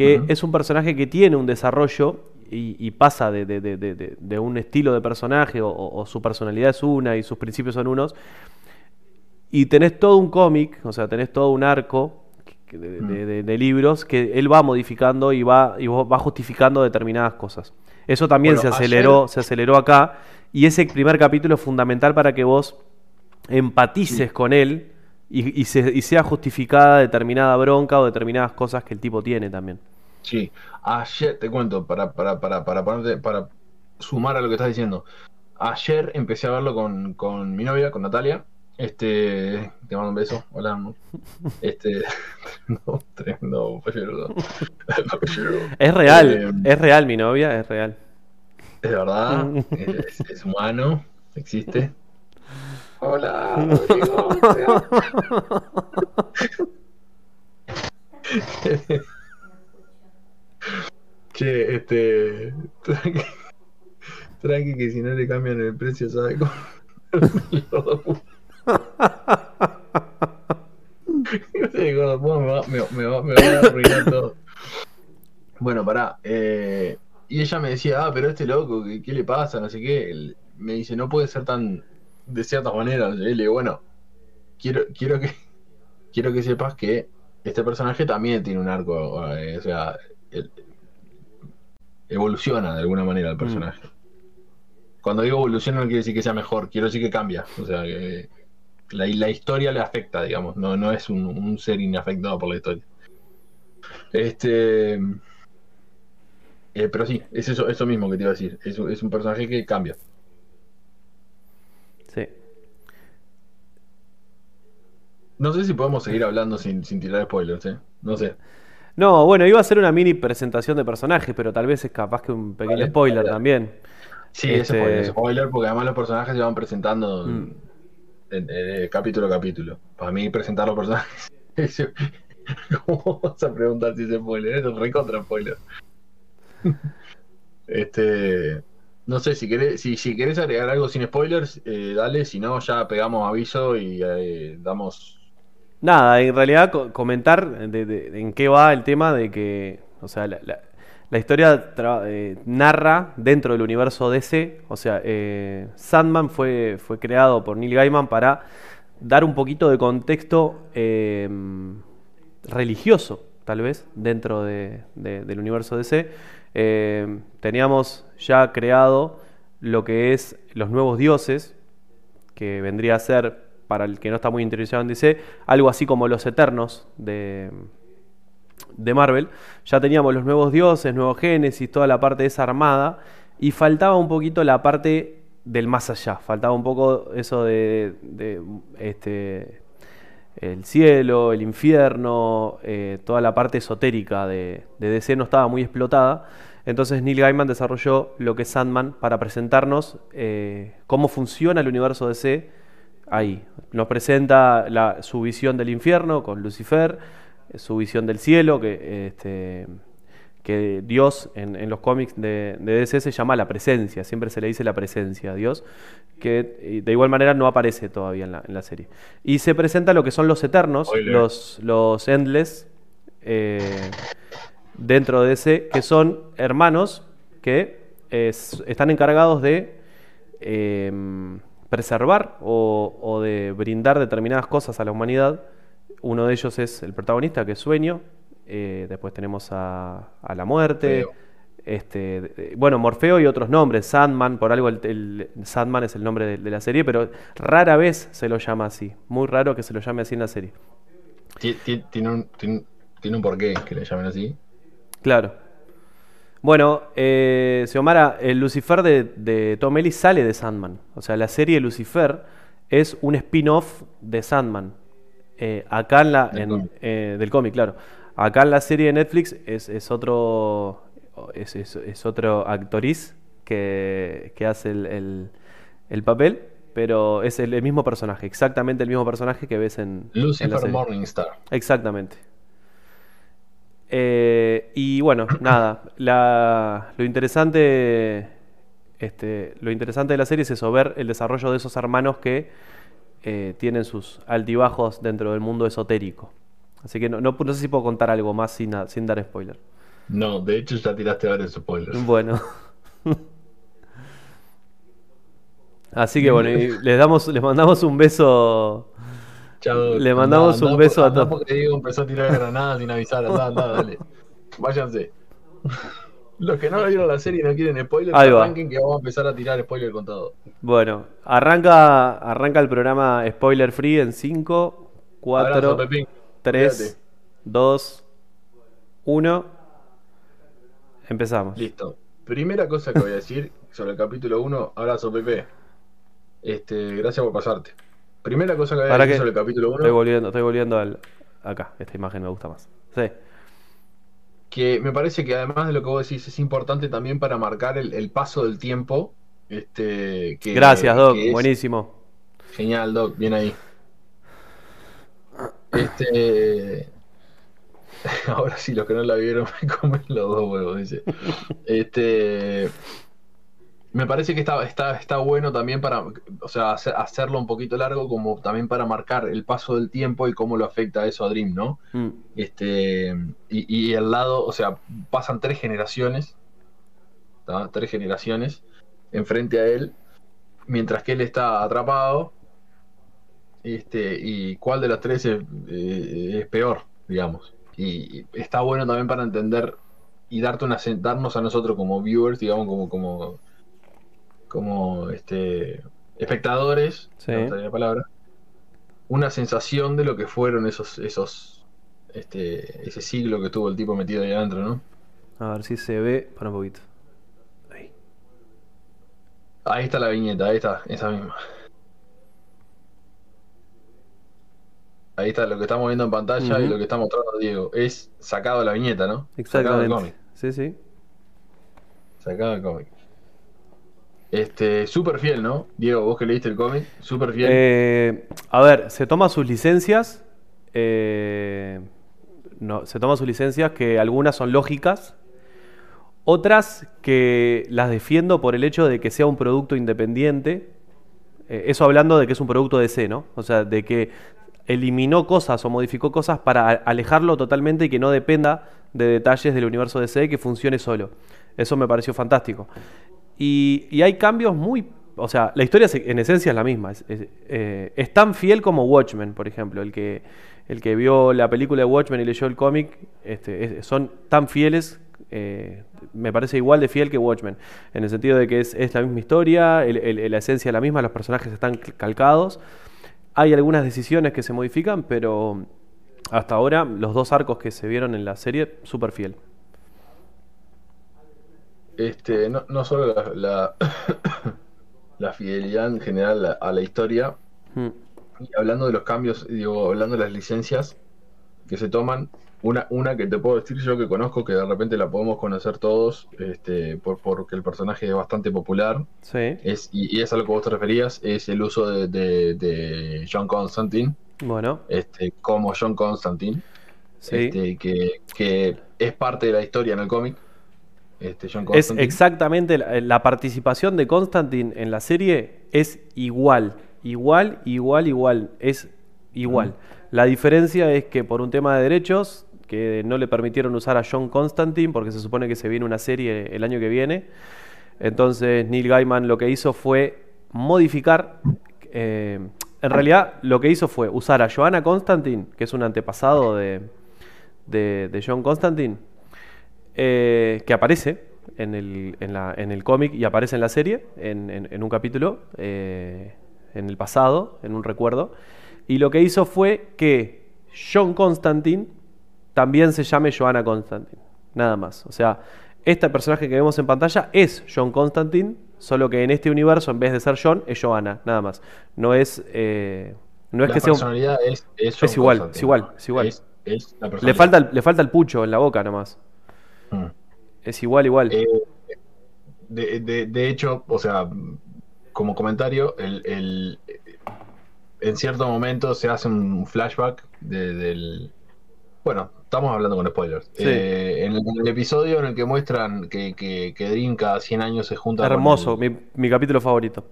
Speaker 1: que es un personaje que tiene un desarrollo y, pasa de, un estilo de personaje o, su personalidad es una y sus principios son unos, y tenés todo un cómic, o sea, tenés todo un arco mm. de, libros que él va modificando y va, y va justificando determinadas cosas. Eso también se aceleró, se aceleró acá. Y ese primer capítulo es fundamental para que vos empatices con él y, sea justificada determinada bronca o determinadas cosas que el tipo tiene también.
Speaker 2: Sí, ayer te cuento, para, para, para, para, para sumar a lo que estás diciendo. Ayer empecé a verlo con, con mi novia, con Natalia, este, te mando un beso. Hola, amor. <laughs> Este, <laughs> no, tremendo <laughs>
Speaker 1: Es real, eh, es real, mi novia, es real.
Speaker 2: Es verdad, es, humano, existe. Hola, Rodrigo. Che, este. Tranqui, <laughs> tranqui, que si no le cambian el precio, ¿sabes cómo? me, va, a arruinar todo. Bueno, pará. Eh, y ella me decía, ah, pero este loco, ¿qué, le pasa? No sé qué. me dice, no puede ser tan de cierta manera. Y le digo, bueno, quiero, quiero que quiero que sepas que este personaje también tiene un arco, eh, o sea, evoluciona de alguna manera el personaje. Mm. Cuando digo evoluciona no quiere decir que sea mejor, quiero decir que cambia. O sea, que la, la historia le afecta, digamos, no, no es un, ser inafectado por la historia. Este. Eh, pero sí, es eso, eso mismo que te iba a decir. Es, es un personaje que cambia.
Speaker 1: Sí.
Speaker 2: No sé si podemos seguir hablando sin, sin tirar spoilers, ¿eh? No sé.
Speaker 1: No, bueno, iba a ser una mini presentación de personajes, pero tal vez es capaz que un pequeño spoiler también.
Speaker 2: Sí, este... spoiler, porque además los personajes se van presentando. Mm capítulo a capítulo. Para mí presentar los personajes. <laughs> ¿Cómo vas a preguntar si es spoiler? Es recontra spoiler. <laughs> este. No sé, si querés, si, si querés agregar algo sin spoilers, eh, dale, si no, ya pegamos aviso y eh, damos.
Speaker 1: Nada, en realidad comentar de, en qué va el tema de que, o sea, la, historia eh, narra dentro del universo DC, o sea, eh, Sandman fue, fue creado por Neil Gaiman para dar un poquito de contexto em, religioso, tal vez, dentro del universo DC. Em, teníamos ya creado lo que es los nuevos dioses, que vendría a ser, para el que no está muy interesado en DC, algo así como los eternos de de Marvel, ya teníamos los nuevos dioses, nuevos Génesis, toda la parte desarmada, y faltaba un poquito la parte del más allá, faltaba un poco eso de, este, el cielo, el infierno, eh, toda la parte esotérica de, DC no estaba muy explotada. Entonces Neil Gaiman desarrolló lo que es Sandman para presentarnos eh, cómo funciona el universo DC ahí. Nos presenta su visión del infierno con Lucifer, su visión del cielo, que, este, que Dios en, los cómics de, DC se llama la presencia, siempre se le dice la presencia a Dios, que de igual manera no aparece todavía en la, serie. Y se presenta lo que son los eternos, los, los endless, eh, dentro de DC, que son hermanos que están encargados de em, preservar o de brindar determinadas cosas a la humanidad uno de ellos es el protagonista, que es Sueño. Eh, después tenemos a, la muerte. Este, bueno, Morfeo y otros nombres. Sandman, por algo el, Sandman es el nombre de, la serie, pero rara vez se lo llama así. Muy raro que se lo llame así en la serie.
Speaker 2: Tiene un, tiene, un porqué que le llamen así.
Speaker 1: Claro. Bueno, eh, Xiomara, el Lucifer de, de, Tom Ellis sale de Sandman. O sea, la serie Lucifer es un spin-off de Sandman. Eh, acá en la. del cómic, claro. Acá en la serie de Netflix es, otro. Es, otro actoriz que, hace el, papel, pero es el, mismo personaje, exactamente el mismo personaje que ves en.
Speaker 2: Lucifer Morningstar.
Speaker 1: Exactamente. Eh, y bueno, nada. lo interesante. Este, lo interesante de la serie es eso, ver el desarrollo de esos hermanos que eh, tienen sus altibajos dentro del mundo esotérico. Así que no, no, sé si puedo contar algo más sin, sin dar spoiler.
Speaker 2: No, de hecho ya tiraste varios spoilers.
Speaker 1: Bueno. <laughs> Así que bueno, les damos, les mandamos un beso.
Speaker 2: Chao.
Speaker 1: Le mandamos un beso a todos.
Speaker 2: porque Diego empezó a tirar granadas sin avisar. dale. Váyanse. Los que no vieron la serie y no quieren spoiler, arranquen que vamos a empezar a tirar spoiler con todo.
Speaker 1: Bueno, arranca, arranca el programa spoiler free en 5, 4, 3, 2, 1. Empezamos.
Speaker 2: Listo. Primera cosa que voy a decir sobre el capítulo 1, abrazo Pepe. Este, gracias por pasarte. Primera cosa que voy a decir sobre el capítulo 1.
Speaker 1: Estoy volviendo, estoy volviendo al, acá, esta imagen me gusta más. Sí
Speaker 2: que me parece que además de lo que vos decís es importante también para marcar el, paso del tiempo. Este,
Speaker 1: Gracias, Doc, buenísimo.
Speaker 2: Genial, Doc, bien ahí. Este, <laughs> ahora sí, los que no la vieron <laughs> me comen los dos huevos, dice. Este, me parece que está, está, está bueno también para, o sea, hacerlo un poquito largo, como también para marcar el paso del tiempo y cómo lo afecta eso a Dream, ¿no? Mm. Este, y, el lado, o sea, pasan tres generaciones, tres generaciones enfrente a él, mientras que él está atrapado. Este, y cuál de las tres es, eh, peor, digamos. Y, está bueno también para entender y darte una, darnos a nosotros como viewers, digamos, como, como como este espectadores, la palabra, una sensación de lo que fueron esos, esos, este, ese siglo que tuvo el tipo metido ahí adentro, ¿no?
Speaker 1: A ver si se ve, para un poquito. Ahí.
Speaker 2: Ahí está la viñeta, ahí está, esa misma. Ahí está lo que estamos viendo en pantalla y lo que está mostrando Diego. Es sacado de la viñeta, ¿no?
Speaker 1: Exactamente. Sacado del cómic. Sí, sí.
Speaker 2: Sacado del cómic. Este, súper fiel, ¿no? Diego, vos que leíste el cómic, súper fiel.
Speaker 1: Eh, a ver, se toma sus licencias. Eh, no, se toma sus licencias que algunas son lógicas, otras que las defiendo por el hecho de que sea un producto independiente. Eh, eso hablando de que es un producto de C, ¿no? O sea, de que eliminó cosas o modificó cosas para alejarlo totalmente y que no dependa de detalles del universo de C, que funcione solo. Eso me pareció fantástico. Y, hay cambios muy... O sea, la historia en esencia es la misma. Eh, es, tan fiel como Watchmen, por ejemplo. El que, el que vio la película de Watchmen y leyó el cómic, este, son tan fieles eh, me parece igual de fiel que Watchmen, en el sentido de que es, la misma historia, la esencia es la misma, los personajes están calcados. Hay algunas decisiones que se modifican, pero hasta ahora los dos arcos que se vieron en la serie, súper fiel
Speaker 2: este, no, no solo la, la, <coughs> fidelidad en general a, la historia, hmm. y hablando de los cambios, digo, hablando de las licencias que se toman, una, una que te puedo decir yo que conozco, que de repente la podemos conocer todos, este, por, porque el personaje es bastante popular,
Speaker 1: sí.
Speaker 2: es, y, es a lo que vos te referías, es el uso de, de, John Constantine.
Speaker 1: Bueno.
Speaker 2: Este, como John Constantine. Este, que, que es parte de la historia en el cómic. Este,
Speaker 1: es exactamente la, participación de Constantine en la serie es igual, igual, igual, igual, es igual. La diferencia es que por un tema de derechos, que no le permitieron usar a John Constantine porque se supone que se viene una serie el año que viene, entonces Neil Gaiman lo que hizo fue modificar, eh, en realidad lo que hizo fue usar a Joanna Constantine, que es un antepasado de, de John Constantine, eh, que aparece en el, en, el cómic y aparece en la serie, en, un capítulo, eh, en el pasado, en un recuerdo. Y lo que hizo fue que John Constantine también se llame Joanna Constantine. Nada más. O sea, este personaje que vemos en pantalla es John Constantine, solo que en este universo, en vez de ser John, es Joanna, nada más. No es. eh, no es
Speaker 2: La
Speaker 1: que sea un-
Speaker 2: es, es,
Speaker 1: Es igual, es igual, es igual.
Speaker 2: Es, la
Speaker 1: Le falta, el, le falta el pucho en la boca nomás.
Speaker 2: Mm.
Speaker 1: Es igual, igual.
Speaker 2: Eh, de, de- de hecho, o sea, como comentario, el, el- en cierto momento se hace un flashback de- del... Bueno, estamos hablando con spoilers.
Speaker 1: Sí.
Speaker 2: Eh, en, el, en el episodio en el que muestran que, que, que Dream cada 100 años se junta
Speaker 1: Hermoso, mi, mi capítulo favorito.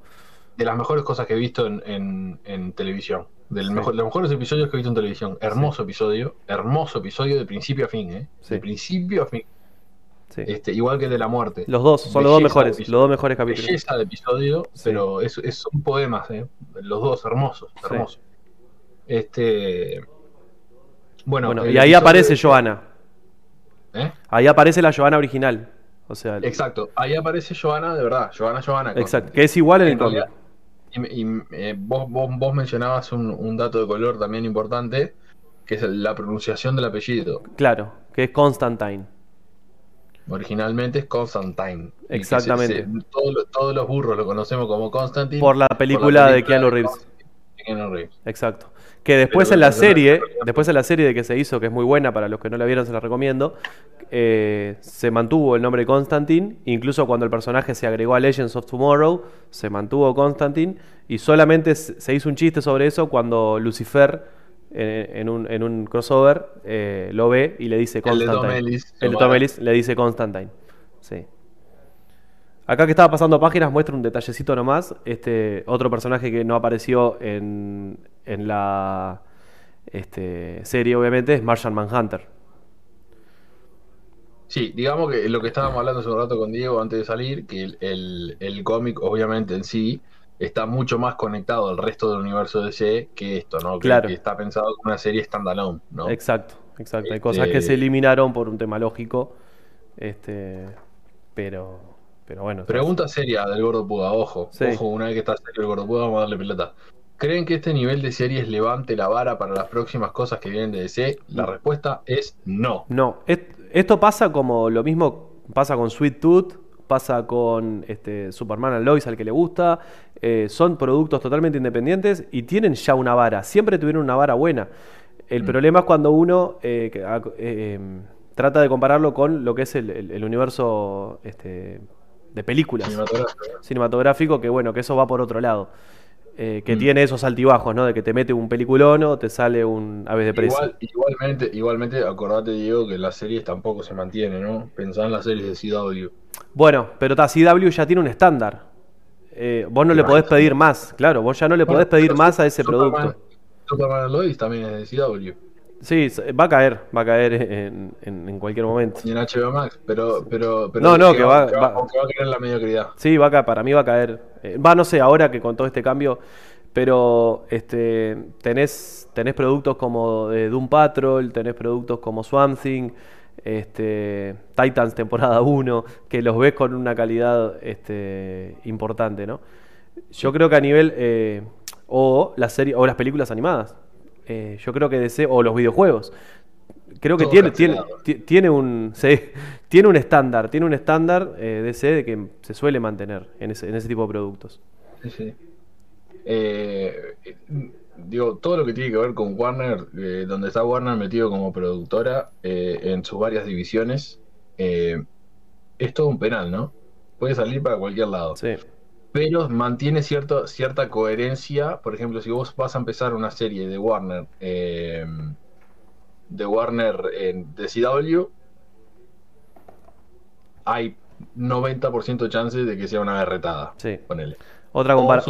Speaker 2: de las mejores cosas que he visto en, en- en televisión. Del
Speaker 1: Sí.
Speaker 2: mejor, de los mejores episodios que he visto en televisión. Hermoso episodio, hermoso episodio de principio a fin, ¿eh? De principio a fin.
Speaker 1: Sí.
Speaker 2: Este, igual que el de la muerte.
Speaker 1: Los dos, son los dos mejores, los dos mejores capítulos.
Speaker 2: Belleza de episodio,
Speaker 1: Sí.
Speaker 2: pero es, es- son poemas, ¿eh? Los dos hermosos,
Speaker 1: Sí.
Speaker 2: hermosos. Este. Bueno,
Speaker 1: y ahí aparece
Speaker 2: de-
Speaker 1: Joana.
Speaker 2: ¿Eh?
Speaker 1: Ahí aparece la Joana original. O sea, el-
Speaker 2: Exacto, ahí aparece Joana de verdad, Joana Joana. con-
Speaker 1: exacto, que es igual en el cómic.
Speaker 2: Y, y, eh, vos, vos, vos mencionabas un, un dato de color también importante, que es la pronunciación del apellido.
Speaker 1: Claro, que es Constantine.
Speaker 2: Originalmente es Constantine.
Speaker 1: Exactamente.
Speaker 2: se- se- todos, los, todos los burros lo conocemos como Constantine.
Speaker 1: Por la película de Keanu Reeves.
Speaker 2: De Keanu Reeves.
Speaker 1: Exacto. Que después
Speaker 2: Pero
Speaker 1: en la serie, después en la serie de que se hizo, que es muy buena para los que no la vieron, se la recomiendo. eh, se mantuvo el nombre Constantine, incluso cuando el personaje se agregó a Legends of Tomorrow, se mantuvo Constantine, y solamente se hizo un chiste sobre eso cuando Lucifer, en, un, en un crossover, eh, lo ve y le dice
Speaker 2: El de
Speaker 1: Constantine.
Speaker 2: Tom Ellis.
Speaker 1: El de Tom Ellis le dice Constantine. Sí. Acá que estaba pasando páginas muestra un detallecito nomás. Este otro personaje que no apareció en, en la este, serie, obviamente, es Martian Manhunter.
Speaker 2: Sí, digamos que lo que estábamos hablando hace un rato con Diego antes de salir, que el, el- el cómic obviamente en sí está mucho más conectado al resto del universo DC que esto, ¿no? Que,
Speaker 1: Claro.
Speaker 2: que está pensado como una serie standalone, ¿no?
Speaker 1: Exacto, exacto. Hay
Speaker 2: Este-
Speaker 1: cosas que se eliminaron por un tema lógico. Este, pero, pero bueno.
Speaker 2: Pregunta seria del Gordo Puga, ojo,
Speaker 1: Sí.
Speaker 2: ojo, una vez que está serio el Gordo Puga vamos a darle pelota. ¿Creen que este nivel de series levante la vara para las próximas cosas que vienen de DC? La respuesta es no.
Speaker 1: No, est- esto pasa como lo mismo pasa con Sweet Tooth, pasa con este, Superman and Lois al que le gusta. eh, son productos totalmente independientes y tienen ya una vara. Siempre tuvieron una vara buena. El
Speaker 2: Mm.
Speaker 1: problema es cuando uno eh, ah, eh, em, trata de compararlo con lo que es el, el- el universo este, de películas
Speaker 2: Cinematográfico.
Speaker 1: cinematográfico, que bueno, que eso va por otro lado. Eh, que
Speaker 2: Mm.
Speaker 1: tiene esos altibajos, ¿no? De que te mete un peliculón o te sale un Aves de Presa.
Speaker 2: Igual, igualmente, igualmente, acordate, Diego, que las series tampoco se mantienen, ¿no? Pensá en las series de CW.
Speaker 1: Bueno, pero ta, CW ya tiene un estándar. Eh, vos no le podés pedir más, claro, vos ya no le podés pedir más a ese
Speaker 2: Superman-
Speaker 1: producto.
Speaker 2: Superman Lois también es de CW.
Speaker 1: Sí, va a caer, va a caer en, en- en cualquier momento.
Speaker 2: Y en HBO Max, pero, pero, pero
Speaker 1: No, no, que va-
Speaker 2: que
Speaker 1: va-
Speaker 2: a quedar en la mediocridad.
Speaker 1: Sí, va a caer, para mí va a caer. Eh, va, no sé, ahora que con todo este cambio, pero este, tenés, tenés productos como de Doom Patrol, tenés productos como Swamp Thing, este, Titans temporada 1, que los ves con una calidad este, importante, ¿no? Yo creo que a nivel. eh, o las series, o las películas animadas. Eh, yo creo que DC, o los videojuegos. Creo que
Speaker 2: Todo
Speaker 1: tiene, tiene, tiene un <laughs> sí, tiene un estándar, tiene un estándar eh, DC de que se suele mantener en ese, en ese tipo de productos.
Speaker 2: Sí, sí. Eh, digo, todo lo que tiene que ver con Warner, eh, donde está Warner metido como productora eh, en sus varias divisiones, eh, es todo un penal, ¿no? Puede salir para cualquier lado.
Speaker 1: Sí,
Speaker 2: pero mantiene cierto, cierta coherencia. Por ejemplo, si vos vas a empezar una serie de Warner, eh, de Warner en de CW, hay 90% de chances de que sea una berretada.
Speaker 1: sí.
Speaker 2: Ponele.
Speaker 1: Otra, compara-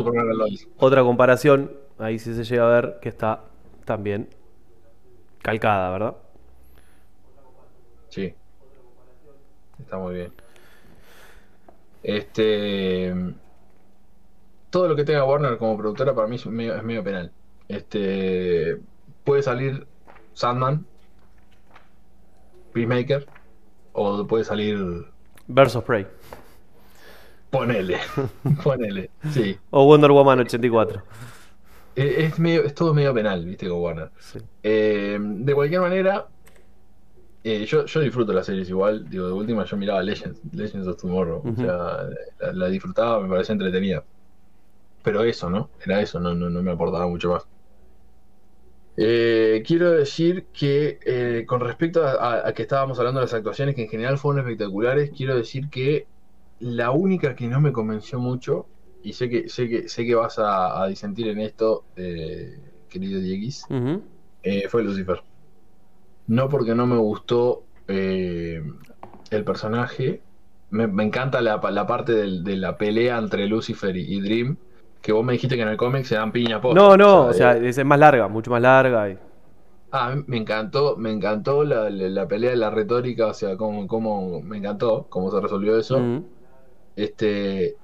Speaker 1: otra comparación, ahí sí se llega a ver que está también calcada, ¿verdad?
Speaker 2: Sí. Está muy bien. Este. Todo lo que tenga Warner como productora para mí es medio, es medio penal. Este. Puede salir Sandman, Peacemaker, o puede salir.
Speaker 1: Of Prey.
Speaker 2: Ponele. <laughs> Ponele. Sí.
Speaker 1: O Wonder Woman 84.
Speaker 2: es, medio, es todo medio penal, viste, con Warner. Eh, de cualquier manera, eh, yo, yo disfruto las series igual. Digo, de última yo miraba Legends, Legends of Tomorrow. O sea, la, disfrutaba, me parecía entretenida. Pero eso, ¿no? Era eso, no, no, no me aportaba mucho más. Eh, quiero decir que eh, con respecto a, que estábamos hablando de las actuaciones, que en general fueron espectaculares, quiero decir que la única que no me convenció mucho, y sé que, sé que, sé que vas a, disentir en esto, eh, querido Dieguis, fue Lucifer. No porque no me gustó el personaje, me, encanta la, parte de la pelea entre Lucifer y Dream que vos me dijiste que en el cómic se dan piña por.
Speaker 1: No, no, o sea, es más larga, mucho más larga. Y...
Speaker 2: Ah, me encantó, me encantó la, pelea de la retórica, o sea, cómo, cómo me encantó cómo se resolvió eso. Este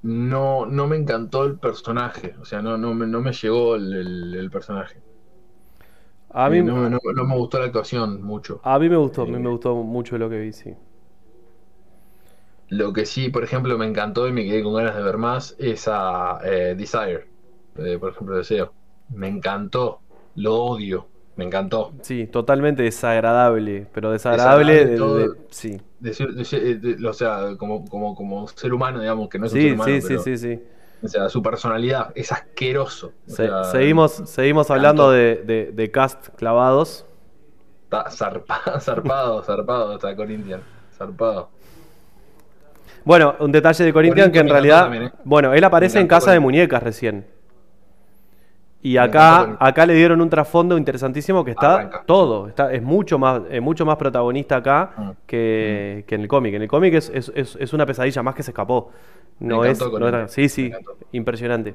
Speaker 2: no, no me encantó el personaje, o sea, no, no, no me llegó el, personaje. A mí no, me gustó la actuación mucho.
Speaker 1: A mí me gustó, a mí me gustó mucho lo que vi, sí.
Speaker 2: Lo que sí, por ejemplo, me encantó y me quedé con ganas de ver más es a eh, Desire, eh, por ejemplo, Deseo. Me encantó, lo odio, me encantó.
Speaker 1: Sí, totalmente desagradable, pero desagradable, de, sí.
Speaker 2: o sea, como, como, como ser humano, digamos, que no es un ser humano. Sí, sí, sí, sí. O sea, su personalidad es asqueroso.
Speaker 1: seguimos, seguimos hablando de, de, cast clavados. <laughs>
Speaker 2: zarpado, zarpado, zarpado hasta Corinthians. Zarpado.
Speaker 1: Bueno, un detalle de Corinthians que en realidad. ¿eh? Bueno, él aparece en Casa de Muñecas recién. Y acá, acá le dieron un trasfondo interesantísimo que está todo. Está, es mucho más, mucho más protagonista acá mm. que, en el cómic. En el cómic es, es, una pesadilla más que se escapó. No es. sí, sí. Impresionante.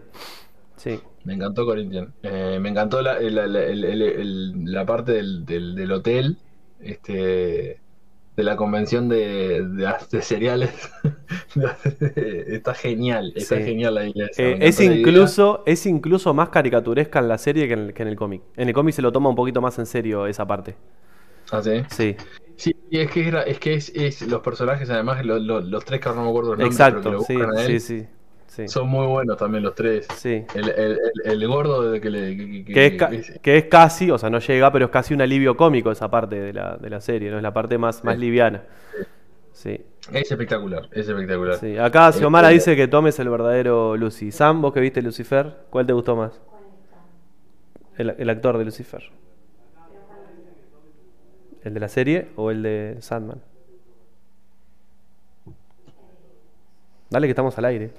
Speaker 1: Sí.
Speaker 2: Me encantó Corinthians. Eh, me encantó la, la parte del, del, del, hotel. Este de la convención de, de, cereales. <laughs> está genial, está genial la iglesia.
Speaker 1: Eh, es, incluso, es incluso más caricaturesca en la serie que en el, cómic. En el cómic se lo toma un poquito más en serio esa parte.
Speaker 2: ¿Ah, sí?
Speaker 1: Sí.
Speaker 2: Sí, es que, es, que es, los personajes, además, los tres que no me acuerdo
Speaker 1: los nombres, Exacto, sí, sí, sí.
Speaker 2: Son muy buenos también los tres.
Speaker 1: Sí.
Speaker 2: El, gordo de que le.
Speaker 1: Que, es casi, o sea, no llega, pero es casi un alivio cómico esa parte de la, de la serie, ¿no? Es la parte más, más liviana. Sí.
Speaker 2: Es espectacular, es espectacular.
Speaker 1: Sí. Acá Xiomara dice que tomes el verdadero Lucy. Sam, vos que viste Lucifer, ¿cuál te gustó más? El, el actor de Lucifer. ¿El de la serie o el de Sandman? Dale que estamos al aire.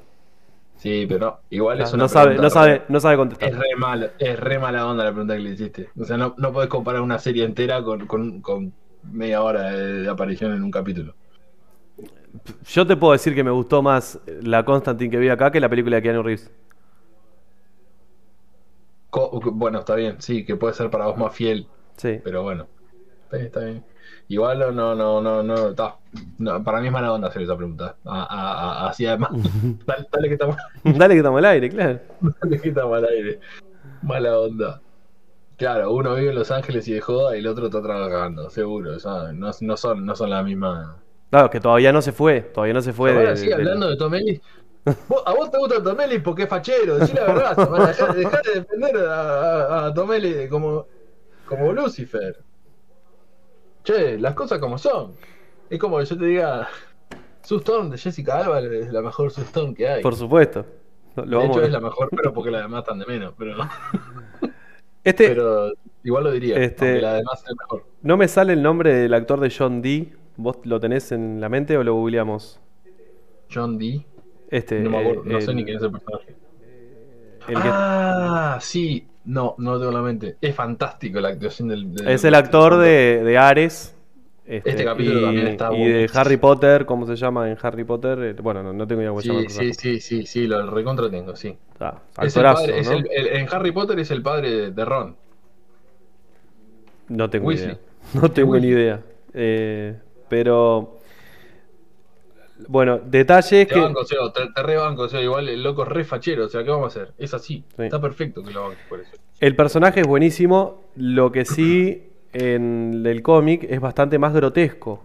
Speaker 2: Sí, pero igual es una
Speaker 1: no sabe, no sabe, no sabe contestar.
Speaker 2: Es re, mal, es re mala onda la pregunta que le hiciste. O sea, no, no podés comparar una serie entera con, con, media hora de, aparición en un capítulo.
Speaker 1: Yo te puedo decir que me gustó más la Constantine que vi acá que la película de Keanu Reeves.
Speaker 2: bueno, está bien, sí, que puede ser para vos más fiel.
Speaker 1: Sí.
Speaker 2: Pero bueno, está bien. Igual no, no, no, no, está. para mí es mala onda hacer esa pregunta. así además. <laughs> dale, que estamos.
Speaker 1: dale que estamos al aire, claro.
Speaker 2: dale que estamos al aire. Mala onda. Claro, uno vive en Los Ángeles y de joda y el otro está trabajando, seguro. no, no, son, no son la misma.
Speaker 1: Claro, que todavía no se fue. Todavía no se fue.
Speaker 2: Ahora sí, hablando de, Tomelis. ¿A vos te gusta Tomelis porque es fachero? Decí la verdad. <laughs> Dejar, de defender a, a, Tomelis como, como Lucifer che, las cosas como son. Es como que yo te diga, Sustorm de Jessica Alba es la mejor Sustorm que hay.
Speaker 1: Por supuesto.
Speaker 2: de hecho es la mejor, pero porque la demás están de menos. Pero, <laughs> este, pero igual lo diría, este, la demás es mejor.
Speaker 1: No me sale el nombre del actor de John Dee. ¿Vos lo tenés en la mente o lo googleamos?
Speaker 2: John Dee.
Speaker 1: Este,
Speaker 2: no me acuerdo, no sé ni quién es el personaje. ah, sí, no, no lo tengo en la mente. Es fantástico la actuación del.
Speaker 1: es el actor de, de Ares.
Speaker 2: Este, este capítulo
Speaker 1: y,
Speaker 2: también está
Speaker 1: Y de Harry Potter, ¿cómo se llama en Harry Potter? Eh, bueno, no, tengo idea cómo
Speaker 2: se
Speaker 1: llama.
Speaker 2: Sí, sí, sí, sí, lo recontra tengo, sí.
Speaker 1: Ah,
Speaker 2: es el padre, es el, en Harry Potter es el padre de Ron.
Speaker 1: No tengo idea. <laughs> No tengo ni idea. Eh, pero bueno, detalle
Speaker 2: te
Speaker 1: que.
Speaker 2: Banco, o sea, te, rebanco, o sea, igual el loco es re fachero, o sea, ¿qué vamos a hacer? Es así. Está perfecto que lo banques por eso.
Speaker 1: El personaje es buenísimo, lo que sí en el cómic es bastante más grotesco.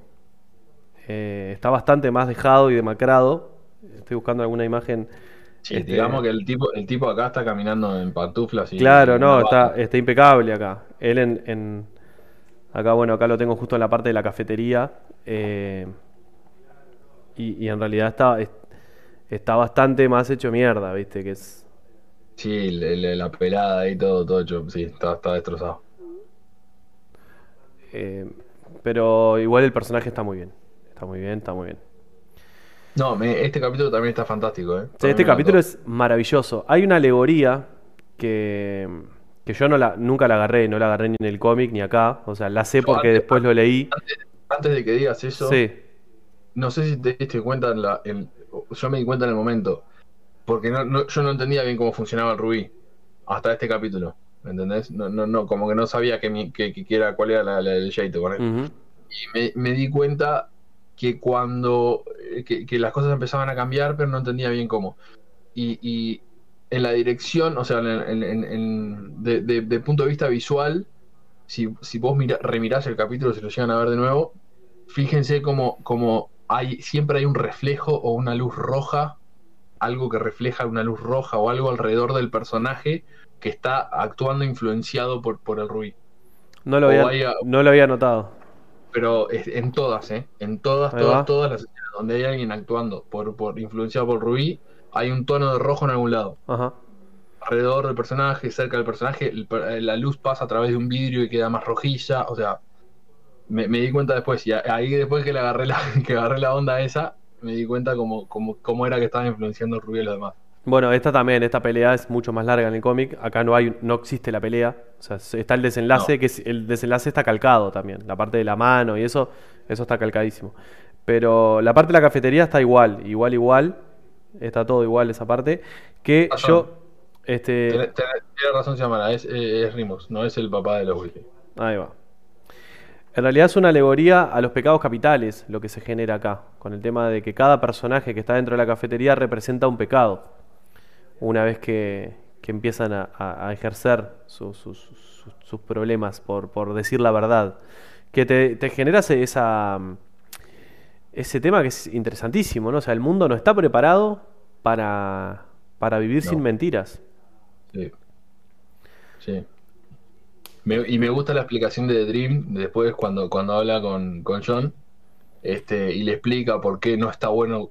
Speaker 1: Eh, está bastante más dejado y demacrado. Estoy buscando alguna imagen
Speaker 2: Sí, este, digamos que el tipo, el tipo acá está caminando en pantuflas y.
Speaker 1: Claro, no, está, está impecable acá. Él en, Acá, bueno, acá lo tengo justo en la parte de la cafetería. Eh, y, en realidad está, está bastante más hecho mierda, ¿viste? Que es.
Speaker 2: Sí, la, pelada y todo, todo hecho. Sí, está, está destrozado.
Speaker 1: Eh, pero igual el personaje está muy bien. Está muy bien, está muy bien.
Speaker 2: No, este capítulo también está fantástico, ¿eh?
Speaker 1: este capítulo es maravilloso. Hay una alegoría que, que yo no la, nunca la agarré, no la agarré ni en el cómic ni acá. O sea, la sé porque después lo leí.
Speaker 2: Antes, de que digas eso, sí. No sé si te diste cuenta en la. yo me di cuenta en el momento. Porque no, yo no entendía bien cómo funcionaba el rubí. Hasta este capítulo. ¿Me entendés? No, no, no, como que no sabía que, que, era, cuál era la, el él. Y me, me di cuenta que cuando eh, que, las cosas empezaban a cambiar, pero no entendía bien cómo. Y, en la dirección, o sea, en, de, punto de vista visual, si, si vos mira, remirás el capítulo, si lo llegan a ver de nuevo, fíjense como, como hay, siempre hay un reflejo o una luz roja, algo que refleja una luz roja o algo alrededor del personaje que está actuando influenciado por, por el Rubí.
Speaker 1: No lo, había, no lo había notado
Speaker 2: pero en todas, ¿eh? En todas, todas, todas las escenas donde hay alguien actuando por, por influenciado por Rubí, hay un tono de rojo en algún lado. Ajá. Alrededor del personaje, cerca del personaje, la luz pasa a través de un vidrio y queda más rojiza. O sea, me, di cuenta después, y ahí después que le agarré la, <laughs> que agarré la onda esa, me di cuenta como, como, cómo era que estaba influenciando Rubí y los demás.
Speaker 1: Bueno, esta también, esta pelea es mucho más larga en el cómic. Acá no hay, no existe la pelea. O sea, está el desenlace, que el desenlace está calcado también. La parte de la mano y eso, eso está calcadísimo. Pero la parte de la cafetería está igual, igual, igual. Está todo igual esa parte. Que yo. Este...
Speaker 2: Tiene, razón, se es, es, Rimos, no es el papá de los Weasley.
Speaker 1: Ahí va. En realidad es una alegoría a los pecados capitales lo que se genera acá, con el tema de que cada personaje que está dentro de la cafetería representa un pecado una vez que, empiezan a, ejercer sus problemas por, decir la verdad. Que te, te genera esa, ese tema que es interesantísimo, ¿no? O sea, el mundo no está preparado para, para vivir sin mentiras.
Speaker 2: Sí. Sí. Y me gusta la explicación de The Dream después cuando, cuando habla con, con John este, y le explica por qué no está bueno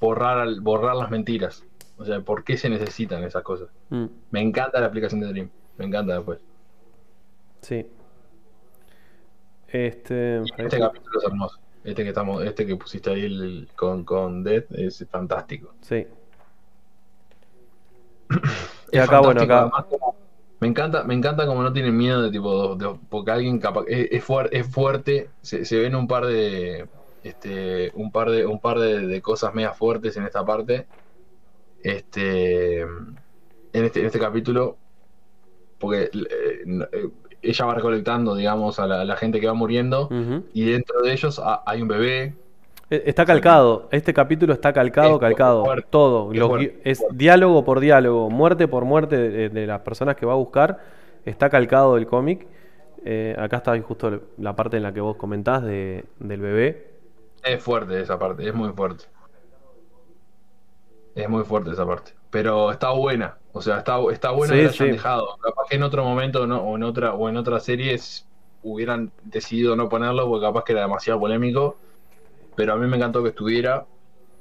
Speaker 2: borrar, borrar las mentiras. O sea, ¿por qué se necesitan esas cosas? Mm. Me encanta la aplicación de Dream. Me encanta después.
Speaker 1: Sí. Este,
Speaker 2: este capítulo es hermoso. Este que estamos, este que pusiste ahí con, con Dead es fantástico.
Speaker 1: Sí. <clears throat> y acá, bueno, acá.
Speaker 2: Me encanta, me encanta como no tienen miedo de tipo, porque alguien capaz, es, es, fuerte, se, se, ven un par de, este, un par de, un par de, de cosas media fuertes en esta parte este, en, este, en este capítulo, porque eh, eh, ella va recolectando, digamos, a la, gente que va muriendo, y dentro de ellos hay un bebé.
Speaker 1: E, está calcado, este capítulo está calcado, calcado, todo. Es, diálogo por diálogo, muerte por muerte de, las personas que va a buscar, está calcado del cómic. Eh, acá está justo la parte en la que vos comentás de, del bebé.
Speaker 2: Es fuerte esa parte, es muy fuerte. Es muy fuerte esa parte. Pero está buena. O sea, está, está buena que la hayan dejado. Capaz que en otro momento no, o en otra, o en otras series hubieran decidido no ponerlo porque capaz que era demasiado polémico. Pero a mí me encantó que estuviera.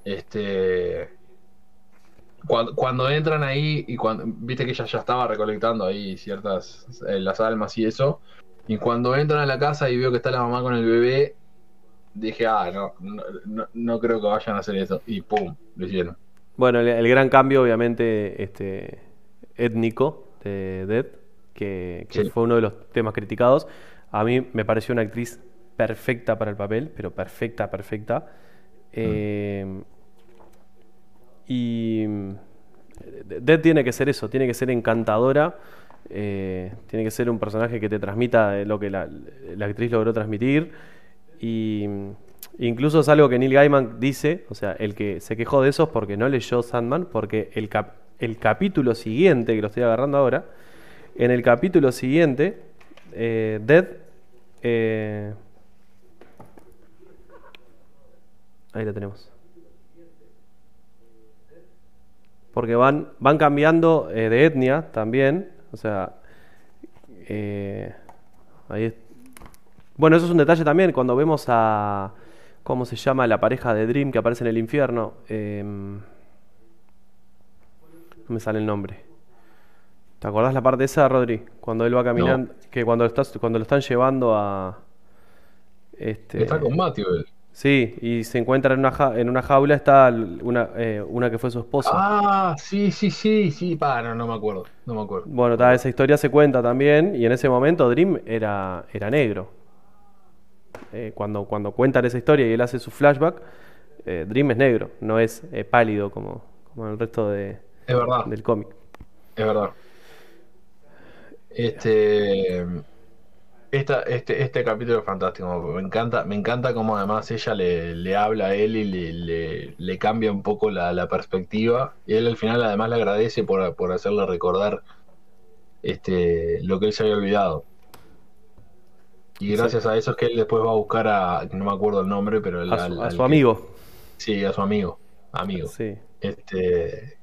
Speaker 2: Este. Cuando, entran ahí y cuando viste que ella ya estaba recolectando ahí ciertas eh, las almas y eso y cuando entran a la casa y veo que está la mamá con el bebé dije ah no no, no creo que vayan a hacer eso y pum lo hicieron
Speaker 1: bueno, el, gran cambio, obviamente, este, étnico de Dead, que, fue uno de los temas criticados. A mí me pareció una actriz perfecta para el papel, pero perfecta, perfecta. Eh, y Dead tiene que ser eso, tiene que ser encantadora, eh, tiene que ser un personaje que te transmita lo que la, la actriz logró transmitir. Y Incluso es algo que Neil Gaiman dice, o sea, el que se quejó de eso es porque no leyó Sandman, porque el, el capítulo siguiente, que lo estoy agarrando ahora, en el capítulo siguiente, eh, Dead... Eh, ahí la tenemos. Porque van, van cambiando eh, de etnia también. O sea, eh, ahí es- Bueno, eso es un detalle también cuando vemos a... ¿Cómo se llama la pareja de Dream que aparece en el infierno? Em, no me sale el nombre. ¿Te acordás la parte esa, Rodri? Cuando él va caminando, que cuando, estás, cuando lo están llevando a... Este,
Speaker 2: Está con Matthew él.
Speaker 1: Sí, y se encuentra en una, ja- en una jaula, está una, eh, una que fue su esposa.
Speaker 2: Ah, sí, sí, sí, sí, pa, no, no me acuerdo, no me acuerdo.
Speaker 1: Bueno, ta, esa historia se cuenta también, y en ese momento Dream era, era negro. Eh, cuando, cuando cuentan esa historia y él hace su flashback, eh, Dream es negro, no es eh, pálido como, como el resto de,
Speaker 2: Es verdad,
Speaker 1: del cómic.
Speaker 2: es verdad. Este, esta, este, este capítulo es fantástico. Me encanta, me encanta cómo además ella le, le habla a él y le, le- le cambia un poco la, la perspectiva. Y él al final además le agradece por, por hacerle recordar este, lo que él se había olvidado. Y gracias a eso es que él después va a buscar a, no me acuerdo el nombre, pero el-
Speaker 1: A su,
Speaker 2: al-
Speaker 1: a
Speaker 2: al
Speaker 1: su
Speaker 2: que-
Speaker 1: amigo.
Speaker 2: Sí, a su amigo. Amigo.
Speaker 1: Sí.
Speaker 2: Este,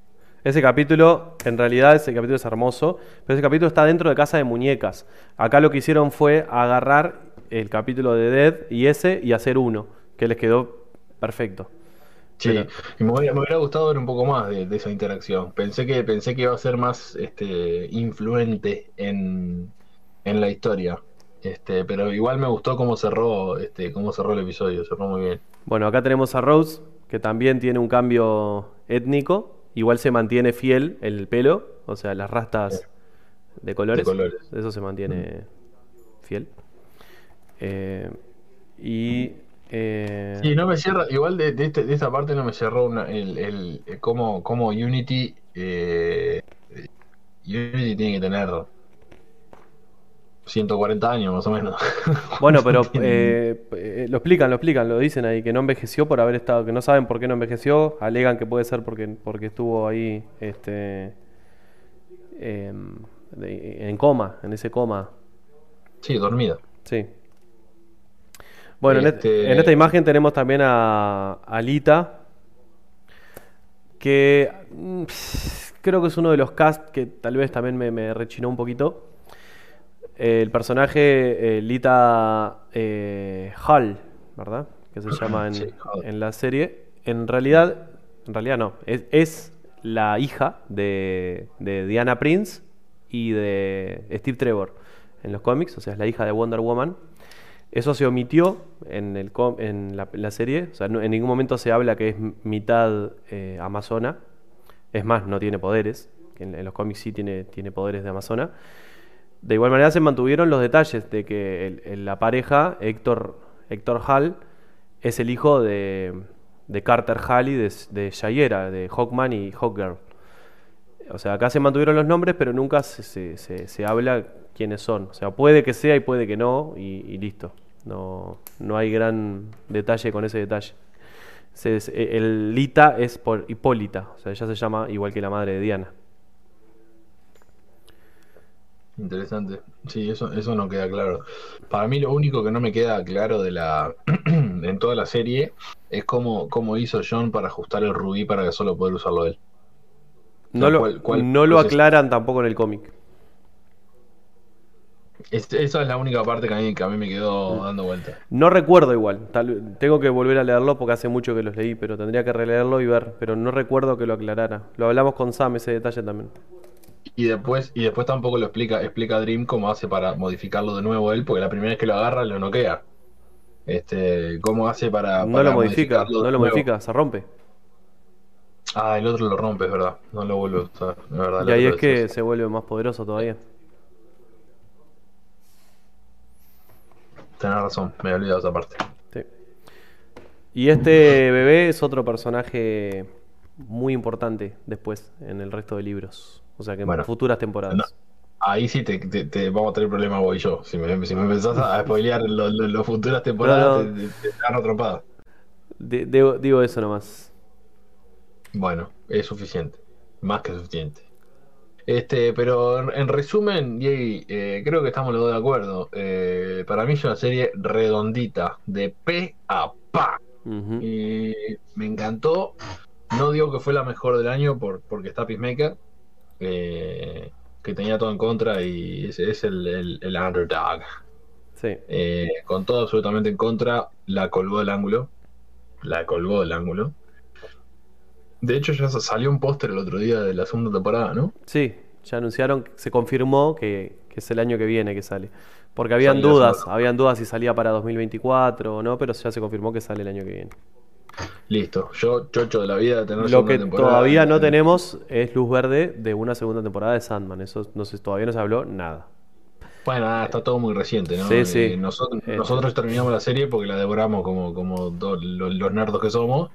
Speaker 1: Ese capítulo, en realidad ese capítulo es hermoso, pero ese capítulo está dentro de Casa de Muñecas. Acá lo que hicieron fue agarrar el capítulo de Dead y ese y hacer uno, que les quedó perfecto.
Speaker 2: Sí,
Speaker 1: Pero-
Speaker 2: y me hubiera, me hubiera gustado ver un poco más de, de esa interacción. Pensé que, pensé que iba a ser más este, influente en, en la historia. Este, pero igual me gustó cómo cerró, este, cómo cerró el episodio, cerró muy bien.
Speaker 1: Bueno, acá tenemos a Rose, que también tiene un cambio étnico. Igual se mantiene fiel el pelo, o sea, las rastas de colores.
Speaker 2: De colores.
Speaker 1: Eso se mantiene fiel. Eh, y. eh,
Speaker 2: Sí, no me cierra, igual de, de, este- de esta parte no me cerró una, el, el, el cómo, cómo Unity, eh, Unity tiene que tener 140 años más o menos. <laughs>
Speaker 1: Bueno, pero <laughs> eh, eh, lo explican, lo explican, lo dicen ahí, que no envejeció por haber estado, que no saben por qué no envejeció, alegan que puede ser porque, porque estuvo ahí este, em, en coma, en ese coma.
Speaker 2: Sí, dormida.
Speaker 1: Sí. Bueno, en, et-
Speaker 2: Este-
Speaker 1: en esta imagen tenemos también a, a Lita, que mm, creo que es uno de los cast que tal vez también me, me rechinó un poquito. El personaje eh, Lita eh, Hall, ¿verdad? Que se llama en,
Speaker 2: Sí, Hall.
Speaker 1: en la serie. En realidad, en realidad no, es, es la hija de, de Diana Prince y de Steve Trevor en los cómics, o sea, es la hija de Wonder Woman. Eso se omitió en, el, en, la, en la serie, o sea, no- en ningún momento se habla que es mitad eh, amazona. Es más, no tiene poderes, en, en los cómics sí tiene, tiene poderes de amazona. De igual manera se mantuvieron los detalles de que la pareja, Héctor, Héctor Hall, es el hijo de, de Carter Hall y de, de Shayera, de Hawkman y Hawkgirl. O sea, acá se mantuvieron los nombres, pero nunca se, se- se- se habla quiénes son. O sea, puede que sea y puede que no, y, listo. No, no hay gran detalle con ese detalle. Se- se- el Lita es por Hipólita, o sea, ella se llama igual que la madre de Diana.
Speaker 2: Interesante. Sí, eso, eso no queda claro. Para mí lo único que no me queda claro de la <clears throat> en toda la serie es cómo, cómo hizo John para ajustar el rubí para que solo poder usarlo él.
Speaker 1: No
Speaker 2: sea,
Speaker 1: lo,
Speaker 2: ¿cuál- cuál
Speaker 1: no lo aclaran tampoco en el cómic.
Speaker 2: Es- esa es la única parte que a mí, que a mí me quedó dando vuelta.
Speaker 1: No recuerdo igual. tal- tengo que volver a leerlo porque hace mucho que los leí, pero tendría que releerlo y ver. Pero no recuerdo que lo aclarara. Lo hablamos con Sam ese detalle también.
Speaker 2: Y después, y después tampoco lo explica, explica Dream cómo hace para modificarlo de nuevo él, porque la primera vez que lo agarra lo noquea. Este, cómo hace para,
Speaker 1: No
Speaker 2: para
Speaker 1: lo modifica,
Speaker 2: modificarlo
Speaker 1: no lo
Speaker 2: nuevo?
Speaker 1: modifica, se rompe.
Speaker 2: Ah, el otro lo rompe, es verdad. No lo vuelve a usar, es verdad.
Speaker 1: Y ahí es que se vuelve más poderoso todavía.
Speaker 2: Tenés razón, me había olvidado esa parte.
Speaker 1: Sí. Y este bebé es otro personaje muy importante después en el resto de libros. O sea que en futuras temporadas.
Speaker 2: no. Ahí sí te, te- te vamos a tener problemas vos y yo. Si me, si me empezás a <laughs> spoilear las lo, lo futuras temporadas,
Speaker 1: No, no.
Speaker 2: te, trompada.
Speaker 1: De- digo, eso nomás.
Speaker 2: Bueno, es suficiente. Más que suficiente. Este, pero en, en resumen, Jay, eh, creo que estamos los dos de acuerdo. Eh, para mí es una serie redondita, de pe a pa. Y me encantó No digo que fue la mejor del año por, porque está Peacemaker, eh, que tenía todo en contra y es, es el, el, el underdog.
Speaker 1: Sí.
Speaker 2: Eh, con todo absolutamente en contra, la colgó del ángulo. La colgó del ángulo. De hecho, ya salió un póster el otro día de la segunda temporada, ¿no?
Speaker 1: Sí, ya anunciaron, se confirmó que, que es el año que viene que sale. Porque habían dudas, habían dudas si salía para 2024 o no, pero ya se confirmó que sale el año que viene.
Speaker 2: Listo. Yo, chocho de la vida de tener
Speaker 1: Lo que
Speaker 2: temporada.
Speaker 1: todavía no tenemos es luz verde de una segunda temporada de Sandman. Eso no sé, todavía no se habló nada.
Speaker 2: Bueno, nada, está todo muy reciente, ¿no?
Speaker 1: Sí, sí.
Speaker 2: Eh, nosotros,
Speaker 1: Eh,
Speaker 2: nosotros terminamos la serie porque la devoramos como, como do- los, los nerdos que somos,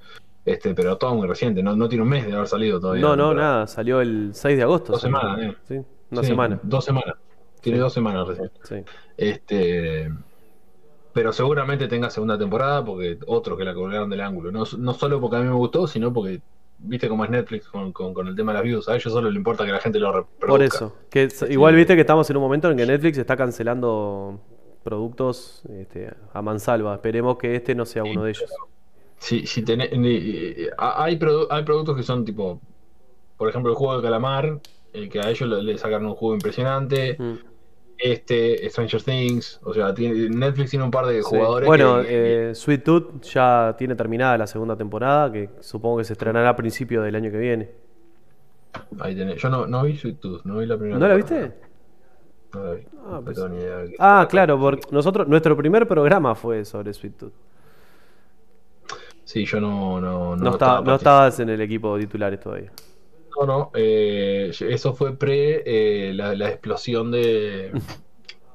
Speaker 2: este, pero todo muy reciente, no, no tiene un mes de haber salido todavía.
Speaker 1: No, no, nada. Salió el 6 de agosto.
Speaker 2: Dos semanas, eh.
Speaker 1: Sí, una
Speaker 2: Sí,
Speaker 1: semana.
Speaker 2: Dos semanas. Tiene
Speaker 1: Sí.
Speaker 2: dos semanas recién.
Speaker 1: Sí.
Speaker 2: Este, pero seguramente tenga segunda temporada porque otros que la colgaron del ángulo. No, no solo porque a mí me gustó, sino porque viste cómo es Netflix con, con- con el tema de las views. A ellos solo le importa que la gente lo reproduzca.
Speaker 1: Por eso. Que igual viste que estamos en un momento en que Netflix está cancelando productos este, a mansalva. Esperemos que este no sea uno de ellos.
Speaker 2: Si, si tenés- ni- hay, produ- hay productos que son tipo, por ejemplo, el juego de calamar, eh, que a ellos le, le sacaron un juego impresionante.
Speaker 1: Mm.
Speaker 2: Este, Stranger Things, o sea, tiene- Netflix tiene un par de
Speaker 1: Sí.
Speaker 2: jugadores.
Speaker 1: Bueno,
Speaker 2: que-
Speaker 1: eh, Sweet Tooth ya tiene terminada la segunda temporada, que supongo que se estrenará a principios del año que viene.
Speaker 2: ahí tenés. Yo no, no vi Sweet Tooth, no vi la primera
Speaker 1: ¿No la
Speaker 2: temporada.
Speaker 1: viste?
Speaker 2: No la vi.
Speaker 1: Ah,
Speaker 2: no
Speaker 1: pues-
Speaker 2: tengo ni idea de qué
Speaker 1: Ah, claro, porque nosotros, nuestro primer programa fue sobre Sweet Tooth.
Speaker 2: Sí, yo no, no,
Speaker 1: No, estaba, no estabas en el equipo de titulares todavía.
Speaker 2: No, no, eh, eso fue pre eh, la, la explosión de,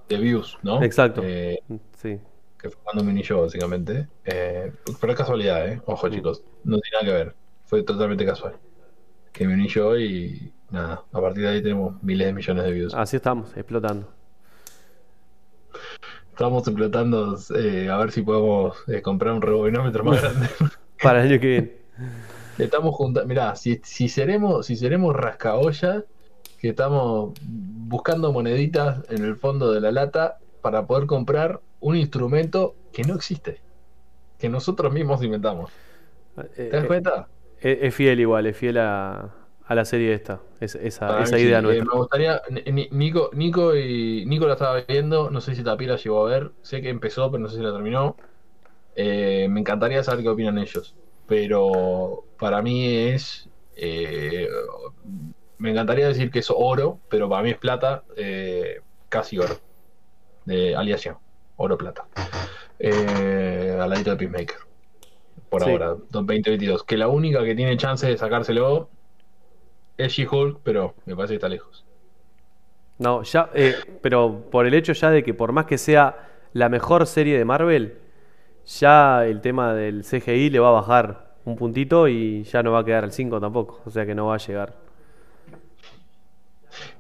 Speaker 2: de views, ¿no?
Speaker 1: Exacto.
Speaker 2: Eh,
Speaker 1: Sí.
Speaker 2: que fue cuando me yo, básicamente. Eh, pero es casualidad, ¿eh? Ojo,
Speaker 1: Mm.
Speaker 2: chicos, no tiene nada que ver. Fue totalmente casual. Que me uní yo y nada, a partir de ahí tenemos miles de millones de views.
Speaker 1: Así estamos, explotando.
Speaker 2: Estamos explotando a ver si podemos comprar un rebobinómetro más <laughs> grande.
Speaker 1: Para el año que viene.
Speaker 2: Estamos juntando, mirá, si, si seremos, si seremos rascaolla, que estamos buscando moneditas en el fondo de la lata para poder comprar un instrumento que no existe, que nosotros mismos inventamos.
Speaker 1: Eh,
Speaker 2: ¿Te das
Speaker 1: eh,
Speaker 2: cuenta?
Speaker 1: Es, es fiel igual, es fiel a, a la serie esta. Es- esa esa idea
Speaker 2: sí.
Speaker 1: nuestra.
Speaker 2: Eh, me gustaría, Ni- Nico, Nico y Nico la estaba viendo, no sé si Tapi la llegó a ver, sé que empezó, pero no sé si la terminó. Eh, me encantaría saber qué opinan ellos, pero para mí es, eh, me encantaría decir que es oro, pero para mí es plata, eh, casi oro, de aliación, oro plata, eh, al ladito de Peacemaker, por
Speaker 1: Sí.
Speaker 2: ahora, 2022, que la única que tiene chance de sacárselo es She-Hulk, pero me parece que está lejos.
Speaker 1: No, ya, eh, pero por el hecho ya de que por más que sea la mejor serie de Marvel, ya el tema del CGI le va a bajar un puntito y ya no va a quedar al 5 tampoco. O sea que no va a llegar.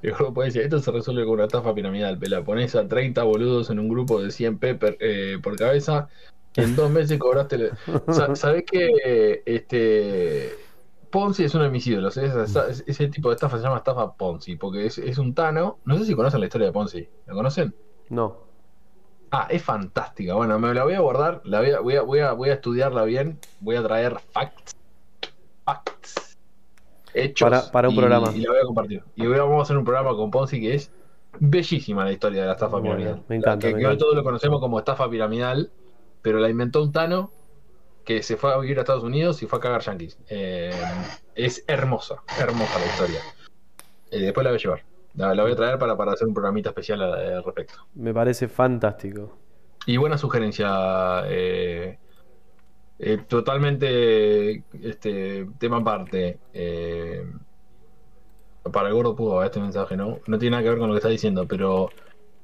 Speaker 2: Y luego puede decir, esto se resuelve con una estafa piramidal, pela. Pones a 30 boludos en un grupo de 100 p per- eh, por cabeza, en dos meses cobraste... <laughs> Sa- ¿Sabés que este Ponzi es uno de ese tipo de estafa se llama estafa Ponzi, porque es, es un tano... No sé si conocen la historia de Ponzi. ¿La conocen?
Speaker 1: No.
Speaker 2: Ah, es fantástica. Bueno, me la voy a guardar, la voy a, voy a, voy a, voy a estudiarla bien, voy a traer facts. Facts. Hechos.
Speaker 1: Para- para un
Speaker 2: y-
Speaker 1: programa.
Speaker 2: Y la voy a compartir. Y voy a- vamos a hacer un programa con Ponzi que es bellísima la historia de la estafa
Speaker 1: Bueno,
Speaker 2: piramidal.
Speaker 1: me encanta,
Speaker 2: Que,
Speaker 1: me
Speaker 2: que hoy todos lo conocemos como estafa piramidal, pero la inventó un tano que se fue a vivir a Estados Unidos y fue a cagar yankees. Eh, es hermosa, hermosa la historia. Eh, después la voy a llevar. La, la voy a traer para, para hacer un programita especial al al respecto.
Speaker 1: Me parece fantástico.
Speaker 2: Y buena sugerencia. eh, eh, totalmente este tema aparte. eh, para el gordo pudo este mensaje, ¿no? No tiene nada que ver con lo que está diciendo, pero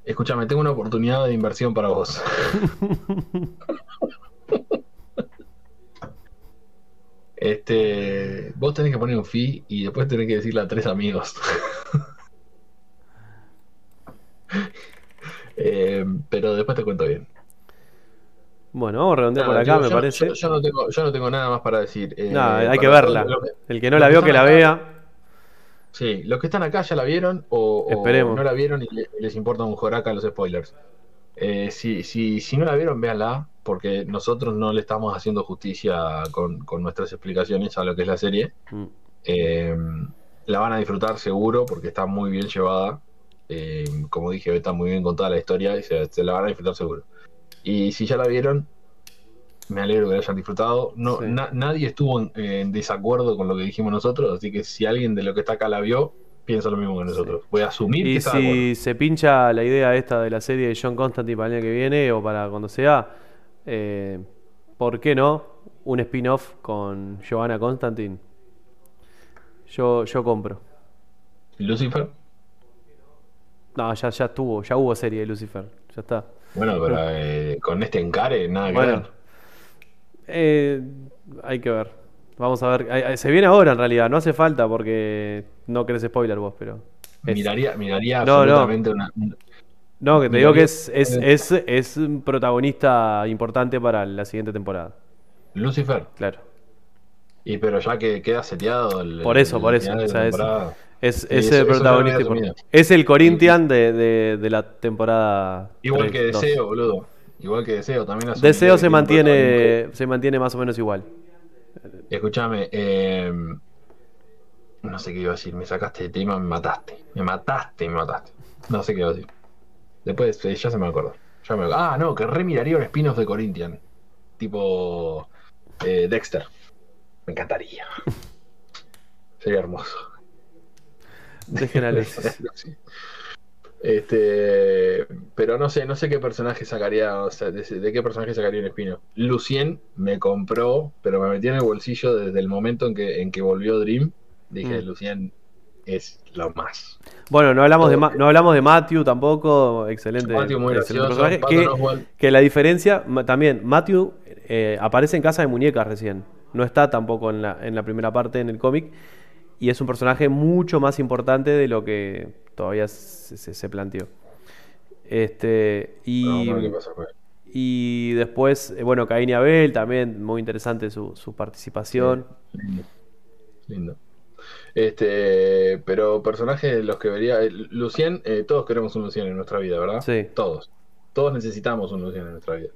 Speaker 2: escúchame, tengo una oportunidad de inversión para vos. <laughs> Este, vos tenés que poner un fee y después tenés que decirle a tres amigos. <laughs> Eh, pero después te cuento bien.
Speaker 1: Bueno, vamos a redondear por acá,
Speaker 2: yo-
Speaker 1: me
Speaker 2: yo-
Speaker 1: parece.
Speaker 2: Yo, no tengo, yo no tengo nada más para decir. Eh,
Speaker 1: No, hay
Speaker 2: para
Speaker 1: que verla.
Speaker 2: que-
Speaker 1: El que no la vio, que la
Speaker 2: acá-
Speaker 1: vea.
Speaker 2: Sí, los que están acá ya la vieron o, o
Speaker 1: Esperemos.
Speaker 2: no la vieron y le- les importa un joraca los spoilers. Eh, si, si, si no la vieron, véanla, porque nosotros no le estamos haciendo justicia con, con nuestras explicaciones a lo que es la serie.
Speaker 1: Mm.
Speaker 2: Eh, la van a disfrutar seguro porque está muy bien llevada. Eh, como dije, está muy bien contada la historia y se, se la van a disfrutar seguro. Y si ya la vieron, me alegro que la hayan disfrutado. No,
Speaker 1: Sí.
Speaker 2: na- nadie estuvo en, en desacuerdo con lo que dijimos nosotros, así que si alguien de lo que está acá la vio, piensa lo mismo que nosotros. Voy a asumir que
Speaker 1: Y si se pincha la idea esta de la serie de John Constantine para el año que viene o para cuando sea, eh, ¿por qué no? Un spin-off con Giovanna Constantine. Yo, yo compro.
Speaker 2: Lucifer.
Speaker 1: No, ya, ya estuvo, ya hubo serie de Lucifer. Ya está.
Speaker 2: Bueno, pero eh, con este encare, nada que
Speaker 1: Bueno.
Speaker 2: ver.
Speaker 1: Eh, hay que ver. Vamos a ver. Se viene ahora en realidad, no hace falta porque no querés spoiler vos, pero. es-
Speaker 2: Miraría, miraría
Speaker 1: No, no.
Speaker 2: absolutamente una. un-
Speaker 1: No, que te digo que es, es, es, es un protagonista importante para la siguiente temporada.
Speaker 2: Lucifer.
Speaker 1: Claro.
Speaker 2: Y pero ya que queda seteado el.
Speaker 1: Por eso,
Speaker 2: el
Speaker 1: por eso, o sea, es-
Speaker 2: temporada.
Speaker 1: Es, es
Speaker 2: eso-
Speaker 1: el protagonista. Es el Corinthian de, de, de la temporada.
Speaker 2: Igual que. Deseo, boludo. Igual que Deseo también.
Speaker 1: Deseo se mantiene, se mantiene más o menos igual.
Speaker 2: Escúchame, eh, no sé qué iba a decir. Me sacaste de tema, me mataste. Me mataste, me mataste. No sé qué iba a decir. Después, eh, ya se me acordó. Ya me... Ah, no, que remiraría un spin-off de Corinthian. Tipo eh, Dexter. Me encantaría. <laughs> Sería hermoso.
Speaker 1: Dejen a. <laughs>
Speaker 2: Este, pero no sé, no sé qué personaje sacaría, o sea, de, de qué personaje sacaría un espino. Lucien me compró, pero me metió en el bolsillo desde el momento en que, en que volvió Dream. Dije,
Speaker 1: Mm.
Speaker 2: Lucien es lo más.
Speaker 1: Bueno, no hablamos, de. Ma- no hablamos de Matthew tampoco. Excelente.
Speaker 2: Matthew muy
Speaker 1: excelente
Speaker 2: gracioso,
Speaker 1: personaje, que, que la diferencia, también, Matthew eh, aparece en Casa de Muñecas recién. No está tampoco en la, en la primera parte en el cómic. Y es un personaje mucho más importante de lo que todavía se, se- se planteó. Este, y,
Speaker 2: No, no, ¿qué pasa, pues?
Speaker 1: y después, eh, bueno, Caín y Abel, también muy interesante su, su participación.
Speaker 2: Lindo. Lindo. Este, pero personajes de los que vería. eh, Lucien, eh, todos queremos un Lucien en nuestra vida, ¿verdad?
Speaker 1: Sí.
Speaker 2: Todos. Todos necesitamos un Lucien en nuestra vida.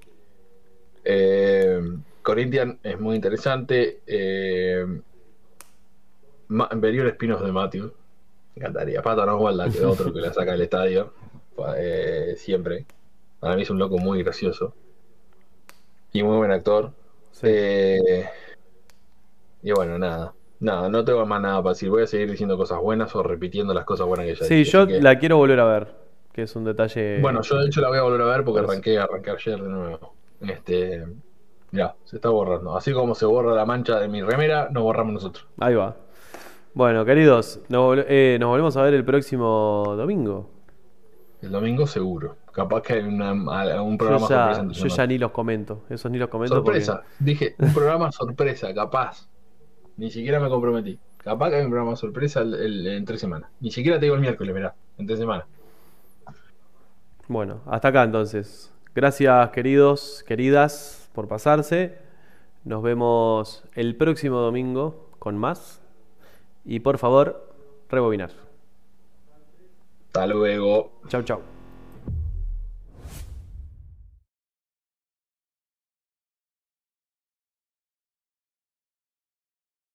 Speaker 2: Eh, Corinthian es muy interesante. Eh, El espinos de Matthew. Me encantaría. Patton Oswalt, que otro que la saca del estadio. eh, siempre. Para mí es un loco muy gracioso. Y muy buen actor.
Speaker 1: Sí.
Speaker 2: Eh, y bueno, nada. Nada, no tengo más nada para decir. Voy a seguir diciendo cosas buenas o repitiendo las cosas buenas que ya
Speaker 1: Sí,
Speaker 2: dije.
Speaker 1: yo
Speaker 2: que-
Speaker 1: la quiero volver a ver, que es un detalle...
Speaker 2: Bueno, yo de hecho la voy a volver a ver porque
Speaker 1: Pues-
Speaker 2: arranqué, arranqué ayer de nuevo. Este. Ya, se está borrando. Así como se borra la mancha de mi remera, nos borramos nosotros.
Speaker 1: Ahí va. Bueno, queridos, nos, eh, nos volvemos a ver el próximo domingo.
Speaker 2: El domingo seguro. Capaz que hay una- un programa sorpresa
Speaker 1: ya, yo ya ni los comento. Esos ni los comento
Speaker 2: Sorpresa. Dije, un programa sorpresa, capaz. Ni siquiera me comprometí. Capaz que hay un programa sorpresa el- el- en tres semanas. Ni siquiera te digo el miércoles, mirá. En tres semanas.
Speaker 1: Bueno, hasta acá entonces. Gracias, queridos, queridas, por pasarse. Nos vemos el próximo domingo con más. Y por favor, rebobinar.
Speaker 2: Hasta luego.
Speaker 1: Chau, chau.